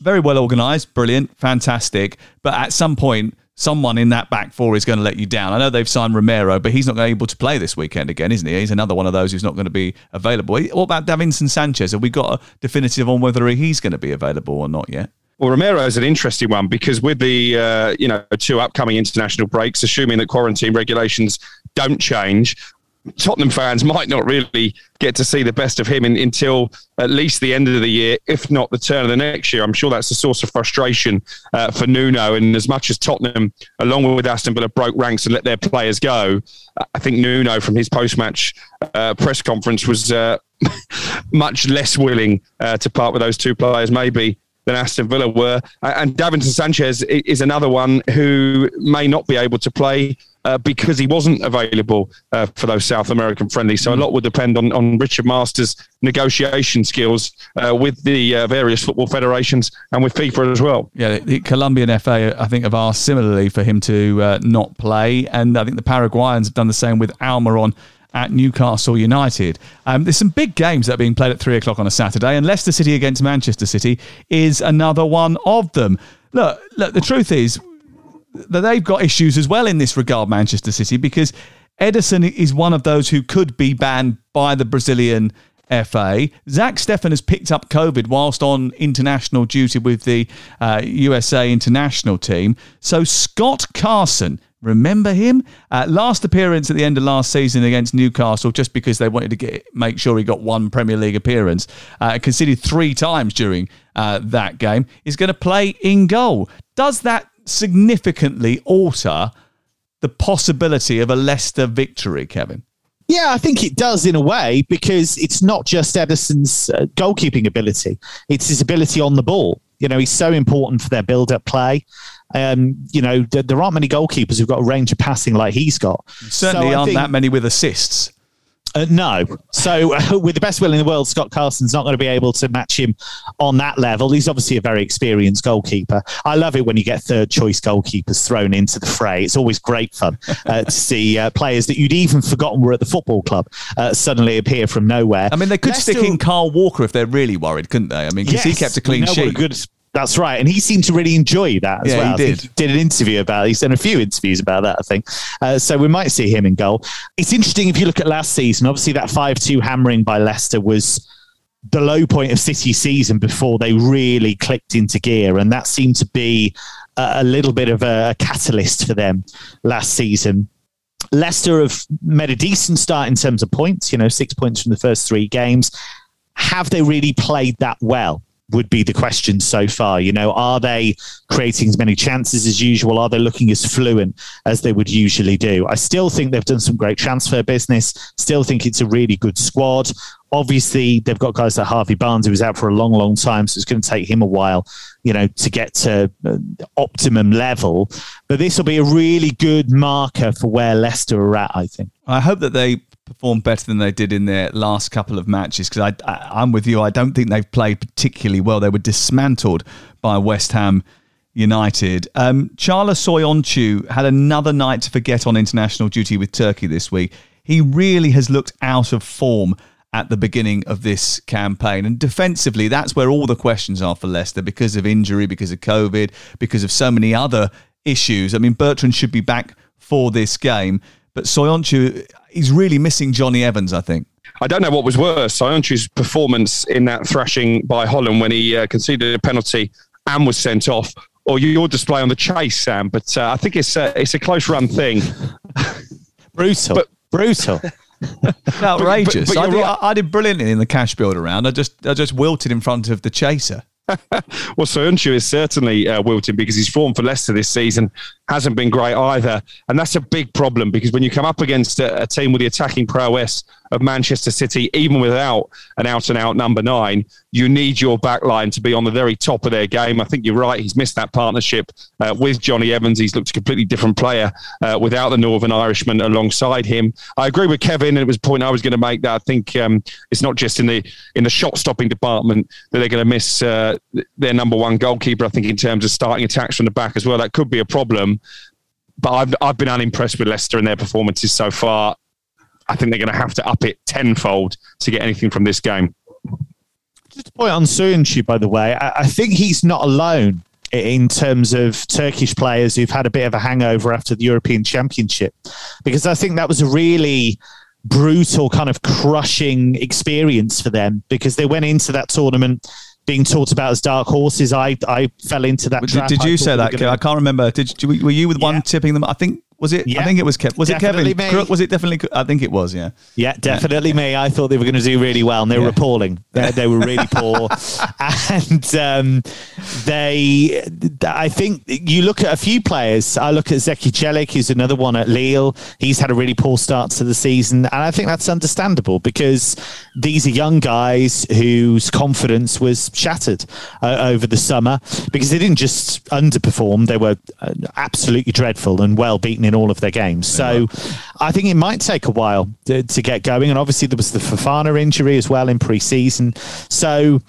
very well organised, brilliant, fantastic. But at some point, someone in that back four is going to let you down. I know they've signed Romero, but he's not going to be able to play this weekend again, isn't he? He's another one of those who's not going to be available. What about Davinson Sanchez? Have we got a definitive on whether he's going to be available or not yet? Well, Romero is an interesting one because with the uh, you know two upcoming international breaks, assuming that quarantine regulations don't change, Tottenham fans might not really get to see the best of him in, until at least the end of the year, if not the turn of the next year. I'm sure that's a source of frustration uh, for Nuno. And as much as Tottenham, along with Aston Villa, broke ranks and let their players go, I think Nuno, from his post-match uh, press conference, was uh, much less willing uh, to part with those two players, maybe than Aston Villa were. And Davinson Sanchez is another one who may not be able to play uh, because he wasn't available uh, for those South American friendlies. So a lot would depend on, on Richard Masters' negotiation skills uh, with the uh, various football federations and with FIFA as well. Yeah, the Colombian FA, I think, have asked similarly for him to uh, not play. And I think the Paraguayans have done the same with Almiron at Newcastle United. Um, there's some big games that are being played at three o'clock on a Saturday, and Leicester City against Manchester City is another one of them. Look, look. The truth is that they've got issues as well in this regard, Manchester City, because Ederson is one of those who could be banned by the Brazilian FA. Zack Steffen has picked up COVID whilst on international duty with the uh, USA international team. So Scott Carson Remember him? Uh, last appearance at the end of last season against Newcastle, just because they wanted to get make sure he got one Premier League appearance. Uh, conceded three times during uh, that game. Is going to play in goal. Does that significantly alter the possibility of a Leicester victory, Kevin? Yeah, I think it does in a way because it's not just Ederson's uh, goalkeeping ability; it's his ability on the ball. You know, he's so important for their build-up play. Um, you know, there, there, aren't many goalkeepers who've got a range of passing like he's got. Certainly so aren't think, that many with assists. Uh, no. So, uh, with the best will in the world, Scott Carson's not going to be able to match him on that level. He's obviously a very experienced goalkeeper. I love it when you get third choice goalkeepers thrown into the fray. It's always great fun uh, to see uh, players that you'd even forgotten were at the football club uh, suddenly appear from nowhere. I mean, they could Leicester, stick in Kyle Walker if they're really worried, couldn't they? I mean, because yes, he kept a clean sheet. good that's right, and he seemed to really enjoy that as yeah, well. He did. He did an interview about. it. He's done a few interviews about that, I think. Uh, so we might see him in goal. It's interesting if you look at last season. Obviously, that five-two hammering by Leicester was the low point of City season before they really clicked into gear, and that seemed to be a, a little bit of a catalyst for them last season. Leicester have made a decent start in terms of points. You know, six points from the first three games. Have they really played that well? Would be the question so far. You know, are they creating as many chances as usual? Are they looking as fluent as they would usually do? I still think they've done some great transfer business. Still think it's a really good squad. Obviously, they've got guys like Harvey Barnes, who was out for a long, long time, so it's going to take him a while, you know, to get to uh, optimum level. But this will be a really good marker for where Leicester are at, I think. I hope that they performed better than they did in their last couple of matches because I, I, am with you. I don't think they've played particularly well. They were dismantled by West Ham United. Um, Çağlar Söyüncü had another night to forget on international duty with Turkey this week. He really has looked out of form at the beginning of this campaign. And defensively, that's where all the questions are for Leicester because of injury, because of COVID, because of so many other issues. I mean, Bertrand should be back for this game, but Söyüncü he's really missing Jonny Evans, I think. I don't know what was worse, Söyüncü's performance in that thrashing by Holland when he uh, conceded a penalty and was sent off, or your display on the chase, Sam. But uh, I think it's a, it's a close run thing. Brutal. But, Brutal. outrageous. But, but I, did, right. I, did brilliantly in the cash build around. I just I just wilted in front of the chaser. well, Söyüncü is certainly uh, wilting because his form for Leicester this season hasn't been great either. And that's a big problem because when you come up against a, a team with the attacking prowess of Manchester City, even without an out and out number nine, you need your back line to be on the very top of their game. I think you're right. He's missed that partnership uh, with Jonny Evans. He's looked a completely different player uh, without the Northern Irishman alongside him. I agree with Kevin, and it was a point I was going to make that I think um, it's not just in the in the shot stopping department that they're going to miss uh, their number one goalkeeper. I think in terms of starting attacks from the back as well, that could be a problem but I've, I've been unimpressed with Leicester and their performances so far. I think they're going to have to up it tenfold to get anything from this game. Just a point on Söyüncü, by the way, I, I think he's not alone in terms of Turkish players who've had a bit of a hangover after the European Championship, because I think that was a really brutal kind of crushing experience for them because they went into that tournament being talked about as dark horses. I I fell into that. Did, did you say that? Gonna... I can't remember. Did you? were you with yeah. one tipping them? I think Was it? I think it was Kevin. Was it Kevin? Definitely me. Crook? Was it definitely? I think it was. Yeah. Yeah, definitely me. I thought they were going to do really well, and they were appalling. They, they were really poor, and um, they. I think you look at a few players. I look at Zeki Celik, who's another one at Lille. He's had a really poor start to the season, and I think that's understandable because these are young guys whose confidence was shattered uh, over the summer because they didn't just underperform; they were uh, absolutely dreadful and well beaten in all of their games. So, I think it might take a while to, to get going, and obviously there was the Fofana injury as well in pre-season. So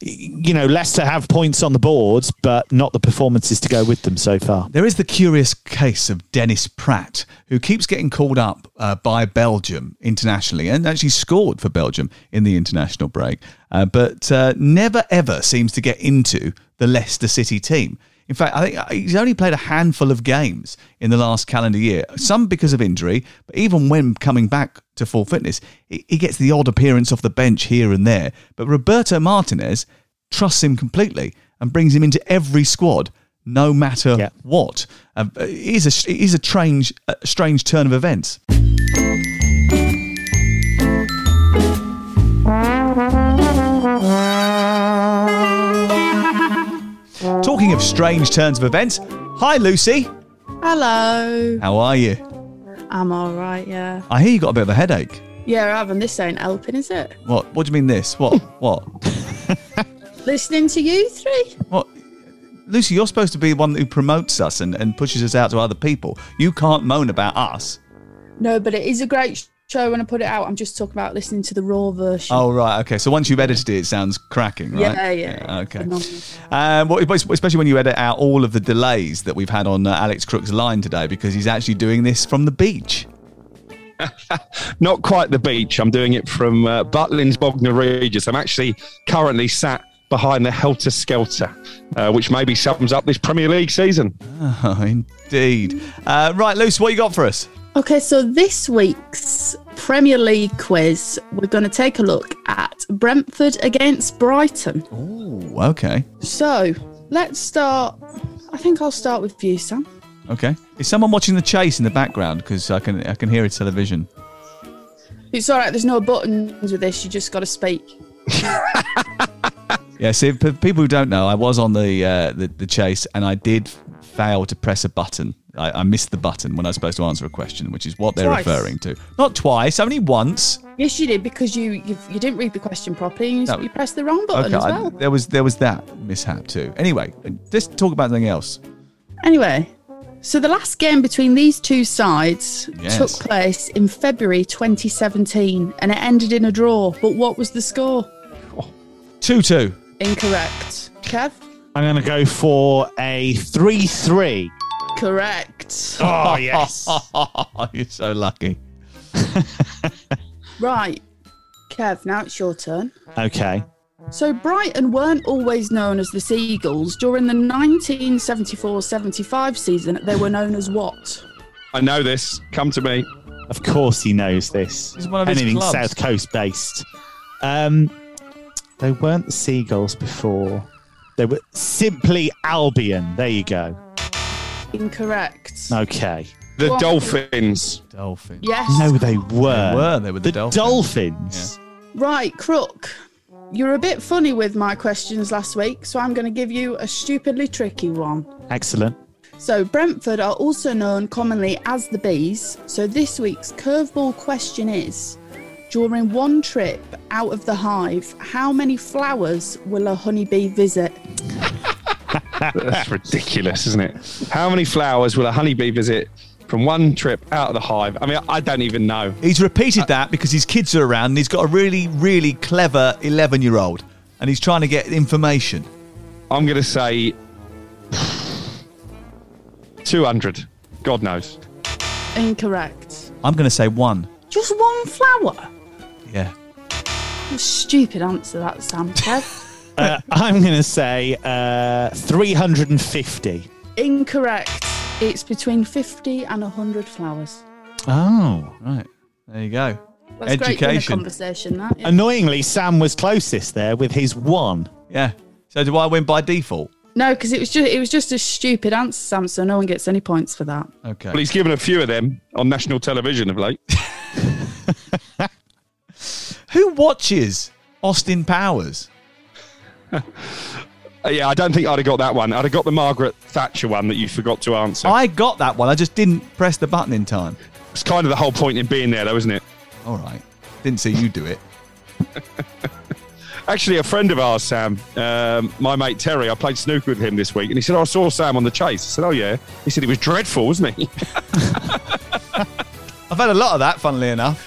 you know, Leicester have points on the boards, but not the performances to go with them so far. There is the curious case of Dennis Praet, who keeps getting called up uh, by Belgium internationally and actually scored for Belgium in the international break, uh, but uh, never ever seems to get into the Leicester City team. In fact, I think uh, he's only played a handful of games in the last calendar year, some because of injury, but even when coming back to full fitness, he he gets the odd appearance off the bench here and there. But Roberto Martinez trusts him completely and brings him into every squad, no matter what. Uh, it is a it is a strange, a strange turn of events. Talking of strange turns of events, hi Lucy, Hello. how are you? I'm all right, yeah. I hear you got a bit of a headache. Yeah, Evan, this ain't helping, is it? What? What do you mean this? What? what? Listening to you three? What? Lucy, you're supposed to be the one who promotes us and, and pushes us out to other people. You can't moan about us. No, but it is a great show when I put it out. I'm just talking about listening to the raw version. Oh right, okay. So once you've edited it, it sounds cracking, right? Yeah, yeah, okay. Um, well, especially when you edit out all of the delays that we've had on uh, Alex Crook's line today, because he's actually doing this from the beach. Not quite the beach. I'm doing it from uh, Butlins Bognor Regis. I'm actually currently sat behind the Helter Skelter, uh, which maybe sums up this Premier League season. Oh, indeed. Uh, right, Luce, what you got for us? Okay, so this week's Premier League quiz, we're going to take a look at Brentford against Brighton. Ooh, okay, So let's start. I think I'll start with you, Sam. okay. Is someone watching the chase in the background? Because I can I can hear a television. It's all right. There's no buttons with this. You just got to speak. Yeah, see, for people who don't know, I was on the uh, the, the chase and I did fail to press a button. I, I missed the button when I was supposed to answer a question, which is what they're Twice. referring to. Not twice, only once. Yes, you did because you you, you didn't read the question properly. And you, No. you pressed the wrong button okay, as I- there was there was that mishap too. Anyway, let's talk about something else. Anyway, so the last game between these two sides Yes. took place in February 2017 and it ended in a draw. But what was the score? Two two. Incorrect. Kev? I'm going to go for a 3 3. Correct. Oh, yes. You're so lucky. Right. Kev, now it's your turn. Okay. So Brighton weren't always known as the Seagulls. During the 1974-75 season, they were known as what? I know this. Come to me. Of course, he knows this. He's one of his Anything clubs. South Coast based. Um, they weren't the Seagulls before. They were simply Albion. There you go. Incorrect. Okay. The What? Dolphins. Dolphins. Yes. No, they were. They were. They were the, Dolphins. Dolphins. Right, Crook. You're a bit funny with my questions last week, so I'm going to give you a stupidly tricky one. Excellent. So, Brentford are also known commonly as the Bees. So, this week's curveball question is During one trip out of the hive, how many flowers will a honeybee visit? That's ridiculous, isn't it? How many flowers will a honeybee visit from one trip out of the hive? I mean, I don't even know. He's repeated that because his kids are around and he's got a really, really clever 11 year old and he's trying to get information. I'm going to say 200. God knows. Incorrect. I'm going to say one. Just one flower? Yeah. What a stupid answer that, Sam. Kev? Uh, I'm going to say uh, 350. Incorrect. It's between 50 and 100 flowers. Oh. Right. There you go. That's great Education. conversation, that. yeah. Annoyingly, Sam was closest there with his one. Yeah. So do I win by default? No, because it was just it was just a stupid answer, Sam. So no one gets any points for that. Okay. Well, he's given a few of them on national television of late. Who watches Austin Powers? Uh, yeah, I don't think I'd have got that one. I'd have got the Margaret Thatcher one that you forgot to answer. I got that one. I just didn't press the button in time. It's kind of the whole point in being there, though, isn't it? All right. Didn't see you do it. Actually, a friend of ours, Sam, um, my mate Terry, I played snooker with him this week, and he said, oh, I saw Sam on the chase. I said, Oh, yeah. He said, It was dreadful, wasn't he? I've had a lot of that, funnily enough.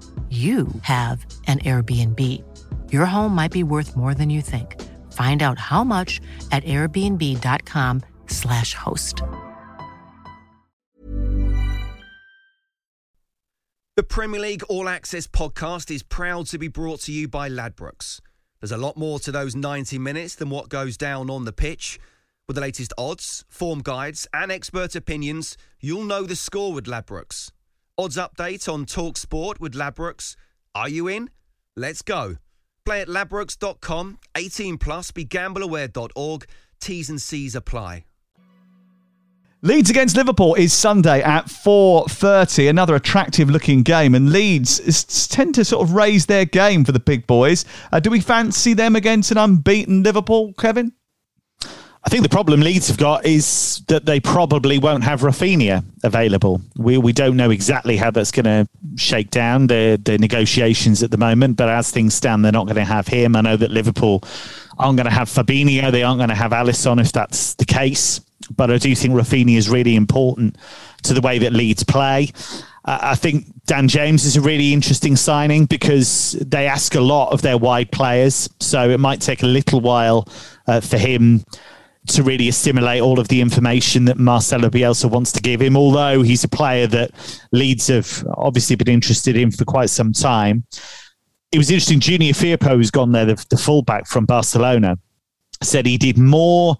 you have an Airbnb. Your home might be worth more than you think. Find out how much at airbnb.com/slash host. The Premier League All Access podcast is proud to be brought to you by Ladbrokes. There's a lot more to those 90 minutes than what goes down on the pitch. With the latest odds, form guides, and expert opinions, you'll know the score with Ladbrokes. Odds update on Talk Sport with Ladbrokes. Are you in? Let's go. Play at ladbrokes.com, 18 plus, begambleaware.org. T's and C's apply. Leeds against Liverpool is Sunday at 4:30. Another attractive-looking game, and Leeds tend to sort of raise their game for the big boys. Uh, do we fancy them against an unbeaten Liverpool, Kevin? I think the problem Leeds have got is that they probably won't have Raphinha available. We we don't know exactly how that's going to shake down the the negotiations at the moment, but as things stand, they're not going to have him. I know that Liverpool aren't going to have Fabinho, they aren't going to have Alisson if that's the case. But I do think Raphinha is really important to the way that Leeds play. I think Dan James is a really interesting signing because they ask a lot of their wide players, so it might take a little while uh, for him to really assimilate all of the information that Marcelo Bielsa wants to give him. Although he's a player that Leeds have obviously been interested in for quite some time. It was interesting. Junior Firpo, who's gone there, the, the fullback from Barcelona, said he did more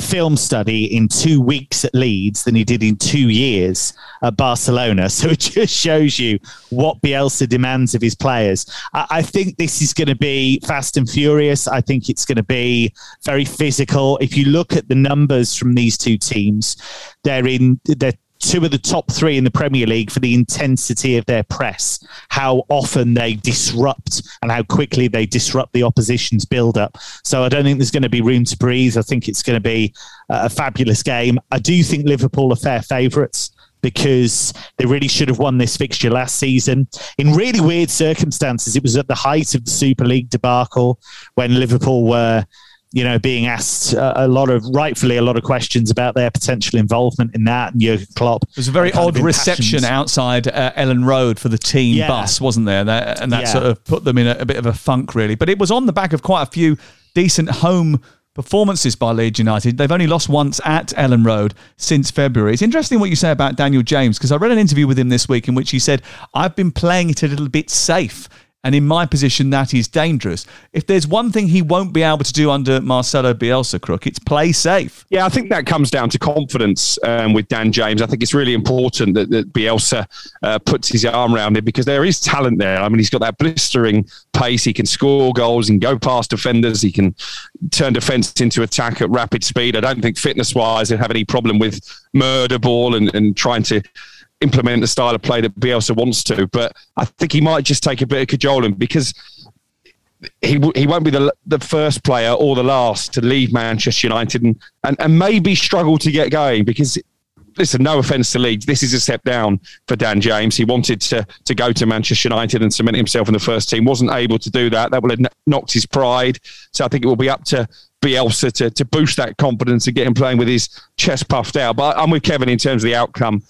film study in two weeks at Leeds than he did in two years at Barcelona. So it just shows you what Bielsa demands of his players. I, I think this is going to be fast and furious. I think it's going to be very physical. If you look at the numbers from these two teams, they're in they're two of the top three in the Premier League for the intensity of their press, how often they disrupt and how quickly they disrupt the opposition's build up. So I don't think there's going to be room to breathe. I think it's going to be a fabulous game. I do think Liverpool are fair favourites because they really should have won this fixture last season in really weird circumstances. It was at the height of the Super League debacle when Liverpool were you know, being asked a, a, lot of, rightfully, a lot of questions about their potential involvement in that. And Jurgen Klopp. It was a very odd reception outside uh, Elland Road for the team yeah. bus, wasn't there? That, and that yeah. sort of put them in a, a, bit of a funk, really. But it was on the back of quite a few decent home performances by Leeds United. They've only lost once at Elland Road since February. It's interesting what you say about Daniel James because I read an interview with him this week in which he said, I've been playing it a little bit safe And in my position, that is dangerous. If there's one thing he won't be able to do under Marcelo Bielsa, Crook, it's play safe. Yeah, I think that comes down to confidence um, with Dan James. I think it's really important that, that Bielsa uh, puts his arm around him because there is talent there. I mean, he's got that blistering pace. He can score goals. Can go past defenders. He can turn defence into attack at rapid speed. I don't think fitness wise they have any problem with murder ball and, and trying to implement the style of play that Bielsa wants to. But I think he might just take a bit of cajoling because he he won't be the the first player or the last to leave Manchester United and, and, and maybe struggle to get going because listen, no offence to Leeds, this is a step down for Dan James. He wanted to to go to Manchester United and cement himself in the first team, wasn't able to do that. That would have knocked his pride. So I think it will be up to Bielsa to, to boost that confidence and get him playing with his chest puffed out. But I'm with Kevin in terms of the outcome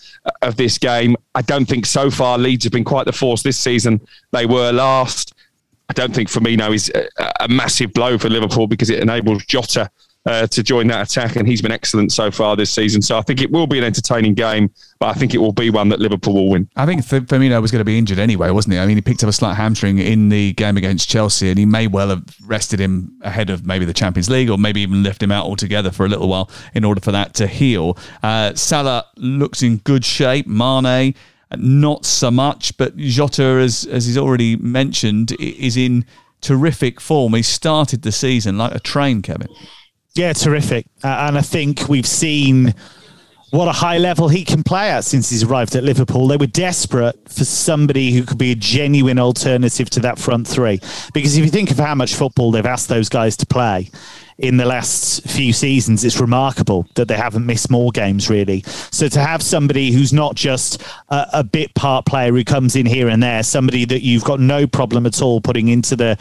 of this game. I don't think so far Leeds have been quite the force this season they were last. I don't think Firmino is a, a massive blow for Liverpool because it enables Jota uh, to join that attack, and he's been excellent so far this season. So I think it will be an entertaining game, but I think it will be one that Liverpool will win. I think Firmino was going to be injured anyway, wasn't he? I mean, he picked up a slight hamstring in the game against Chelsea, and he may well have rested him ahead of maybe the Champions League, or maybe even left him out altogether for a little while in order for that to heal. Uh, Salah looks in good shape. Mane not so much, but Jota, as as he's already mentioned, is in terrific form. He started the season like a train, Kevin. Yeah, terrific. Uh, and I think we've seen what a high level he can play at since he's arrived at Liverpool. They were desperate for somebody who could be a genuine alternative to that front three. Because if you think of how much football they've asked those guys to play, in the last few seasons, it's remarkable that they haven't missed more games, really. So to have somebody who's not just a, a, bit part player who comes in here and there, somebody that you've got no problem at all putting into the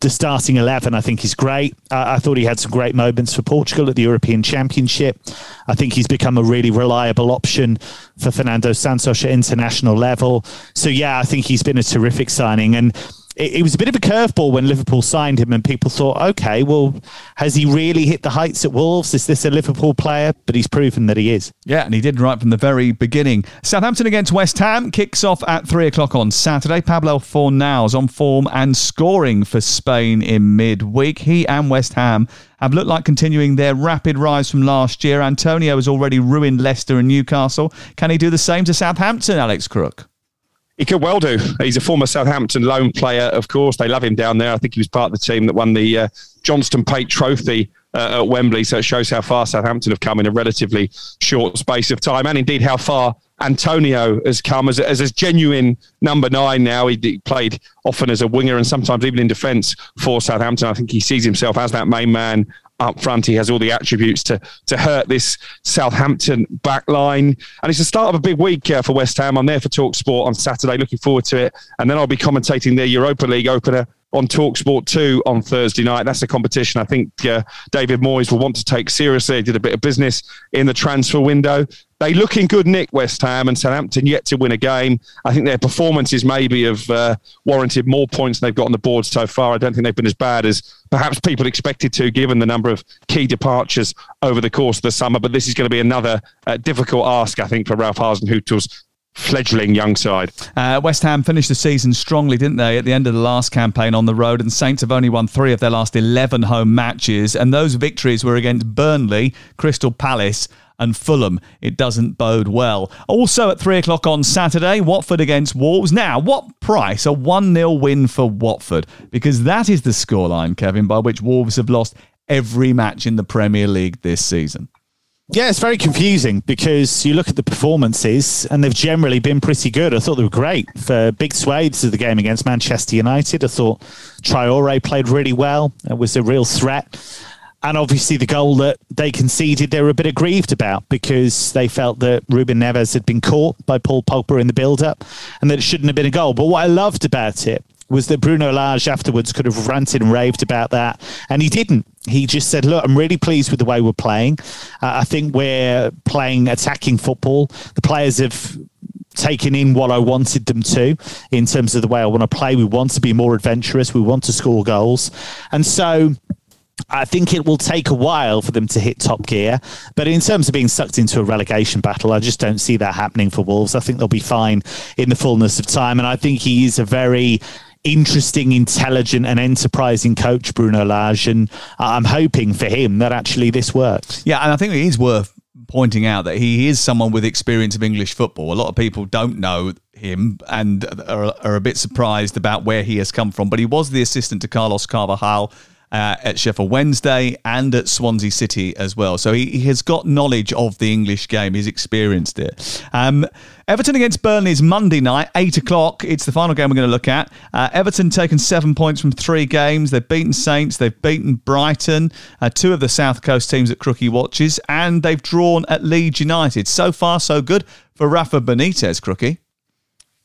the starting 11, I think is great. I thought he had some great moments for Portugal at the European Championship. I think he's become a really reliable option for Fernando Santos at international level. So, yeah, I think he's been a terrific signing. And it, it, was a bit of a curveball when Liverpool signed him, and people thought, okay, well, has he really hit the heights at Wolves? Is this a Liverpool player? But he's proven that he is. Yeah, and he did right from the very beginning. Southampton against West Ham kicks off at three o'clock on Saturday. Pablo Fornals on form and scoring for Spain in midweek. He and West Ham have looked like continuing their rapid rise from last year. Antonio has already ruined Leicester and Newcastle. Can he do the same to Southampton, Alex Crook? He could well do. He's a former Southampton loan player, of course. They love him down there. I think he was part of the team that won the uh, Johnstone's Paint Trophy uh, at Wembley. So it shows how far Southampton have come in a relatively short space of time, and indeed how far Antonio has come as a, as a genuine number nine now. He, he played often as a winger and sometimes even in defence for Southampton. I think he sees himself as that main man up front. He has all the attributes to to hurt this Southampton back line. And it's the start of a big week uh, for West Ham. I'm there for Talk Sport on Saturday. Looking forward to it. And then I'll be commentating their Europa League opener on Talksport 2 on Thursday night. That's a competition I think uh, David Moyes will want to take seriously. He did a bit of business in the transfer window. They look in good nick, West Ham and Southampton, yet to win a game. I think their performances maybe have uh, warranted more points than they've got on the board so far. I don't think they've been as bad as perhaps people expected to, given the number of key departures over the course of the summer. But this is going to be another uh, difficult ask, I think, for Ralph Hasenhüttl's fledgling young side. Uh, West Ham finished the season strongly, didn't they, at the end of the last campaign on the road? And Saints have only won three of their last 11 home matches. And those victories were against Burnley, Crystal Palace, and Fulham. It doesn't bode well. Also at three o'clock on Saturday, Watford against Wolves. Now, what price a 1 0 win for Watford? Because that is the scoreline, Kevin, by which Wolves have lost every match in the Premier League this season. Yeah, it's very confusing because you look at the performances and they've generally been pretty good. I thought they were great for big swathes of the game against Manchester United. I thought Traore played really well. It was a real threat. And obviously, the goal that they conceded, they were a bit aggrieved about because they felt that Ruben Neves had been caught by Paul Pogba in the build up and that it shouldn't have been a goal. But what I loved about it was that Bruno Lage afterwards could have ranted and raved about that, and he didn't. He just said, "Look, I'm really pleased with the way we're playing. Uh, I think we're playing attacking football. The players have." Taken in what I wanted them to in terms of the way I want to play. We want to be more adventurous. We want to score goals. And so I think it will take a while for them to hit top gear. But in terms of being sucked into a relegation battle, I just don't see that happening for Wolves. I think they'll be fine in the fullness of time. And I think he is a very interesting, intelligent, and enterprising coach, Bruno Lage. And I'm hoping for him that actually this works. Yeah, and I think it is worth pointing out that he is someone with experience of English football. A lot of people don't know him and are, are a bit surprised about where he has come from, but he was the assistant to Carlos Carvalhal uh, at Sheffield Wednesday and at Swansea City as well. So he, he, has got knowledge of the English game. He's experienced it. Um, Everton against Burnley is Monday night, 8 o'clock. It's the final game we're going to look at. Uh, Everton taken seven points from three games. They've beaten Saints, they've beaten Brighton, uh, two of the South Coast teams at Crookie watches, and they've drawn at Leeds United. So far, so good for Rafa Benitez, Crookie.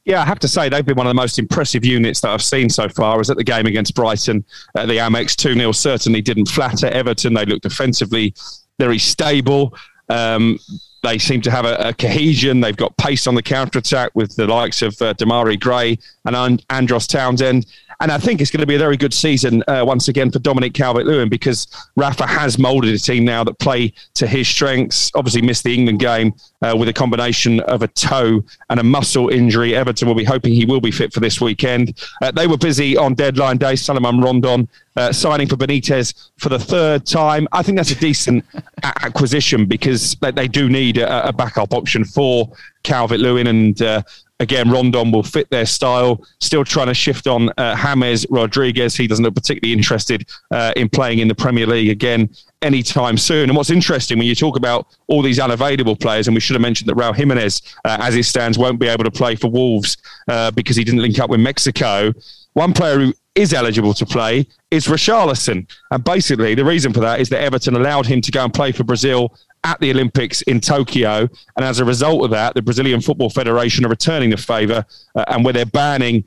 Yeah, I have to say they've been one of the most impressive units that I've seen so far. I was at the game against Brighton at the Amex 2 0. Certainly didn't flatter Everton. They looked defensively very stable. Um, they seem to have a, a, cohesion. They've got pace on the counter attack with the likes of uh, Demarai Gray and Andros Townsend. And I think it's going to be a very good season uh, once again for Dominic Calvert Lewin because Rafa has moulded a team now that play to his strengths. Obviously, missed the England game uh, with a combination of a toe and a muscle injury. Everton will be hoping he will be fit for this weekend. Uh, they were busy on deadline day. Salomon Rondon uh, signing for Benitez for the third time. I think that's a decent acquisition because they, do need a, a, backup option for Calvert Lewin and uh, again, Rondon will fit their style. Still trying to shift on uh, James Rodriguez. He doesn't look particularly interested uh, in playing in the Premier League again anytime soon. And what's interesting when you talk about all these unavailable players, and we should have mentioned that Raul Jimenez, uh, as it stands, won't be able to play for Wolves uh, because he didn't link up with Mexico. One player who is eligible to play is Richarlison. And basically, the reason for that is that Everton allowed him to go and play for Brazil at the Olympics in Tokyo. And as a result of that, the Brazilian Football Federation are returning the favour, uh, and where they're banning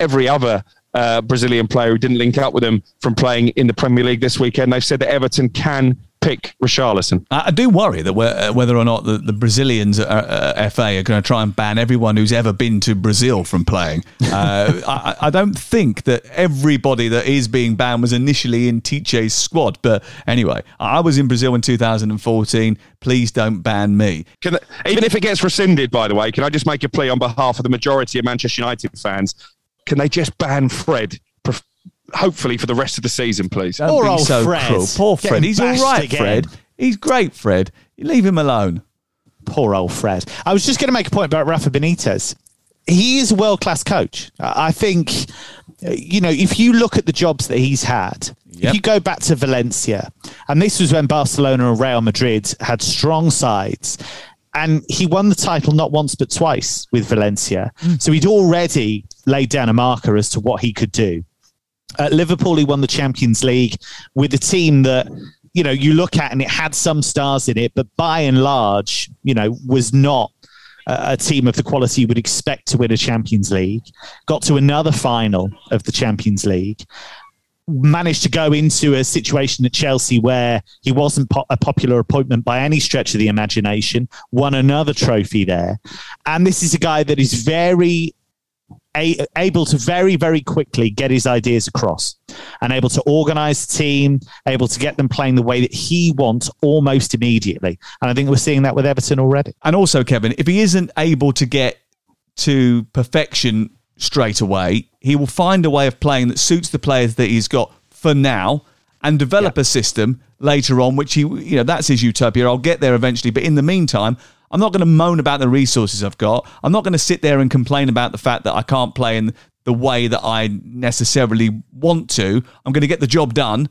every other uh, Brazilian player who didn't link up with them from playing in the Premier League this weekend, they've said that Everton can pick Richarlison. I do worry that uh, whether or not the, the Brazilians uh, uh FA are going to try and ban everyone who's ever been to Brazil from playing. Uh, I, I, don't think that everybody that is being banned was initially in Tite's squad. But anyway, I was in Brazil in 2014. Please don't ban me. Can, even if it gets rescinded, by the way, can I just make a plea on behalf of the majority of Manchester United fans? Can they just ban Fred hopefully for the rest of the season, please. Don't Poor old so Fred. Cruel. Poor Fred. He's all right, again. Fred. He's great, Fred. You leave him alone. Poor old Fred. I was just going to make a point about Rafa Benitez. He is a world class coach. I think, you know, if you look at the jobs that he's had, Yep. If you go back to Valencia, and this was when Barcelona and Real Madrid had strong sides, and he won the title not once but twice with Valencia. Mm. So he'd already laid down a marker as to what he could do. At Liverpool, he won the Champions League with a team that you know you look at and it had some stars in it, but by and large, you know, was not a team of the quality you would expect to win a Champions League. Got to another final of the Champions League. Managed to go into a situation at Chelsea where he wasn't po- a popular appointment by any stretch of the imagination. Won another trophy there, and this is a guy that is very a, able to very, very quickly get his ideas across and able to organize the team, able to get them playing the way that he wants almost immediately. And I think we're seeing that with Everton already. And also, Kevin, if he isn't able to get to perfection straight away, he will find a way of playing that suits the players that he's got for now and develop yeah. a system later on, which he, you know, that's his utopia. I'll get there eventually. But in the meantime, I'm not going to moan about the resources I've got. I'm not going to sit there and complain about the fact that I can't play in the way that I necessarily want to. I'm going to get the job done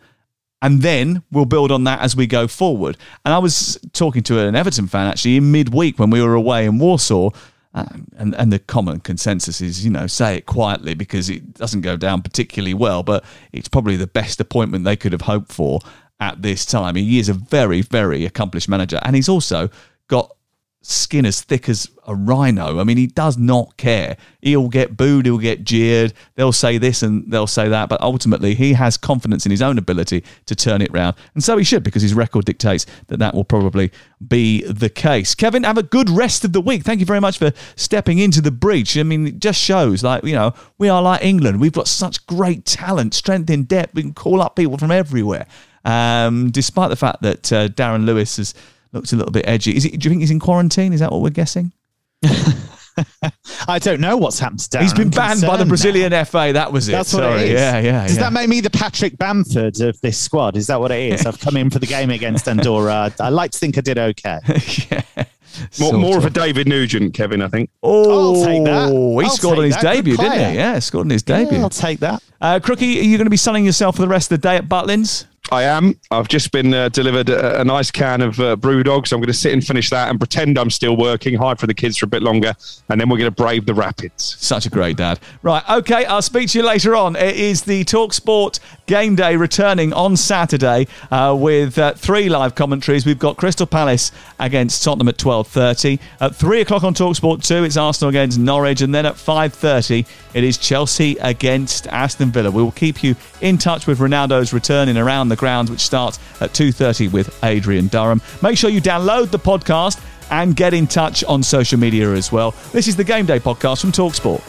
and then we'll build on that as we go forward. And I was talking to an Everton fan actually in midweek when we were away in Warsaw. Um, and and the common consensus is, you know, say it quietly because it doesn't go down particularly well, but it's probably the best appointment they could have hoped for at this time. He is a very, very accomplished manager, and he's also got skin as thick as a rhino. I mean, he does not care. He'll get booed, he'll get jeered. They'll say this and they'll say that, but ultimately, he has confidence in his own ability to turn it round, and so he should because his record dictates that that will probably be the case. Kevin, have a good rest of the week. Thank you very much for stepping into the breach. I mean, it just shows like you know we are like England. We've got such great talent, strength in depth. We can call up people from everywhere. Um, despite the fact that uh, Darren Lewis has looks a little bit edgy. Is it? Do you think he's in quarantine? Is that what we're guessing? I don't know what's happened to Dan. He's been I'm banned by the concerned Brazilian FA. That was it. That's what Sorry. it is. Yeah, yeah. Does yeah. that make me the Patrick Bamford of this squad? Is that what it is? I've come in for the game against Andorra. I like to think I did okay. More, more of a. David Nugent, Kevin, I think. Oh, I'll take that. he I'll scored take on his that. Debut, didn't he? Yeah, scored on his Yeah, debut. I'll take that. Uh, Crookie, are you going to be selling yourself for the rest of the day at Butlins? I am. I've just been uh, delivered a, a nice can of uh, Brewdog, so I'm going to sit and finish that and pretend I'm still working, hide for the kids for a bit longer, and then we're going to brave the Rapids. Such a great dad. Right, okay, I'll speak to you later on. It is the Talk Sport game day returning on Saturday uh, with uh, three live commentaries. We've got Crystal Palace against Tottenham at 12.30. At 3 o'clock on Talk Sport 2, it's Arsenal against Norwich. And then at 5.30, it is Chelsea against Aston Villa. We will keep you in touch with Ronaldo's return in Around the Grounds, which starts at 2.30 with Adrian Durham. Make sure you download the podcast and get in touch on social media as well. This is the Game Day podcast from Talk Sport.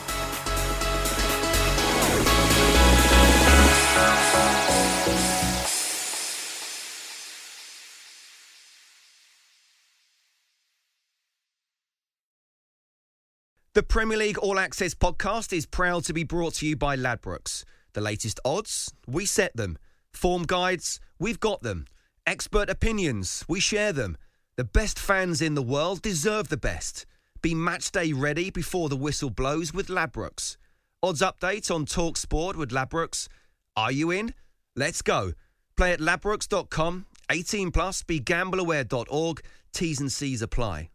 The Premier League All Access podcast is proud to be brought to you by Ladbrokes. The latest odds, we set them. Form guides, we've got them. Expert opinions, we share them. The best fans in the world deserve the best. Be match day ready before the whistle blows with Ladbrokes. Odds update on Talk Sport with Ladbrokes. Are you in? Let's go. Play at ladbrokes.com. 18 plus. Be gambleaware.org. T's and C's apply.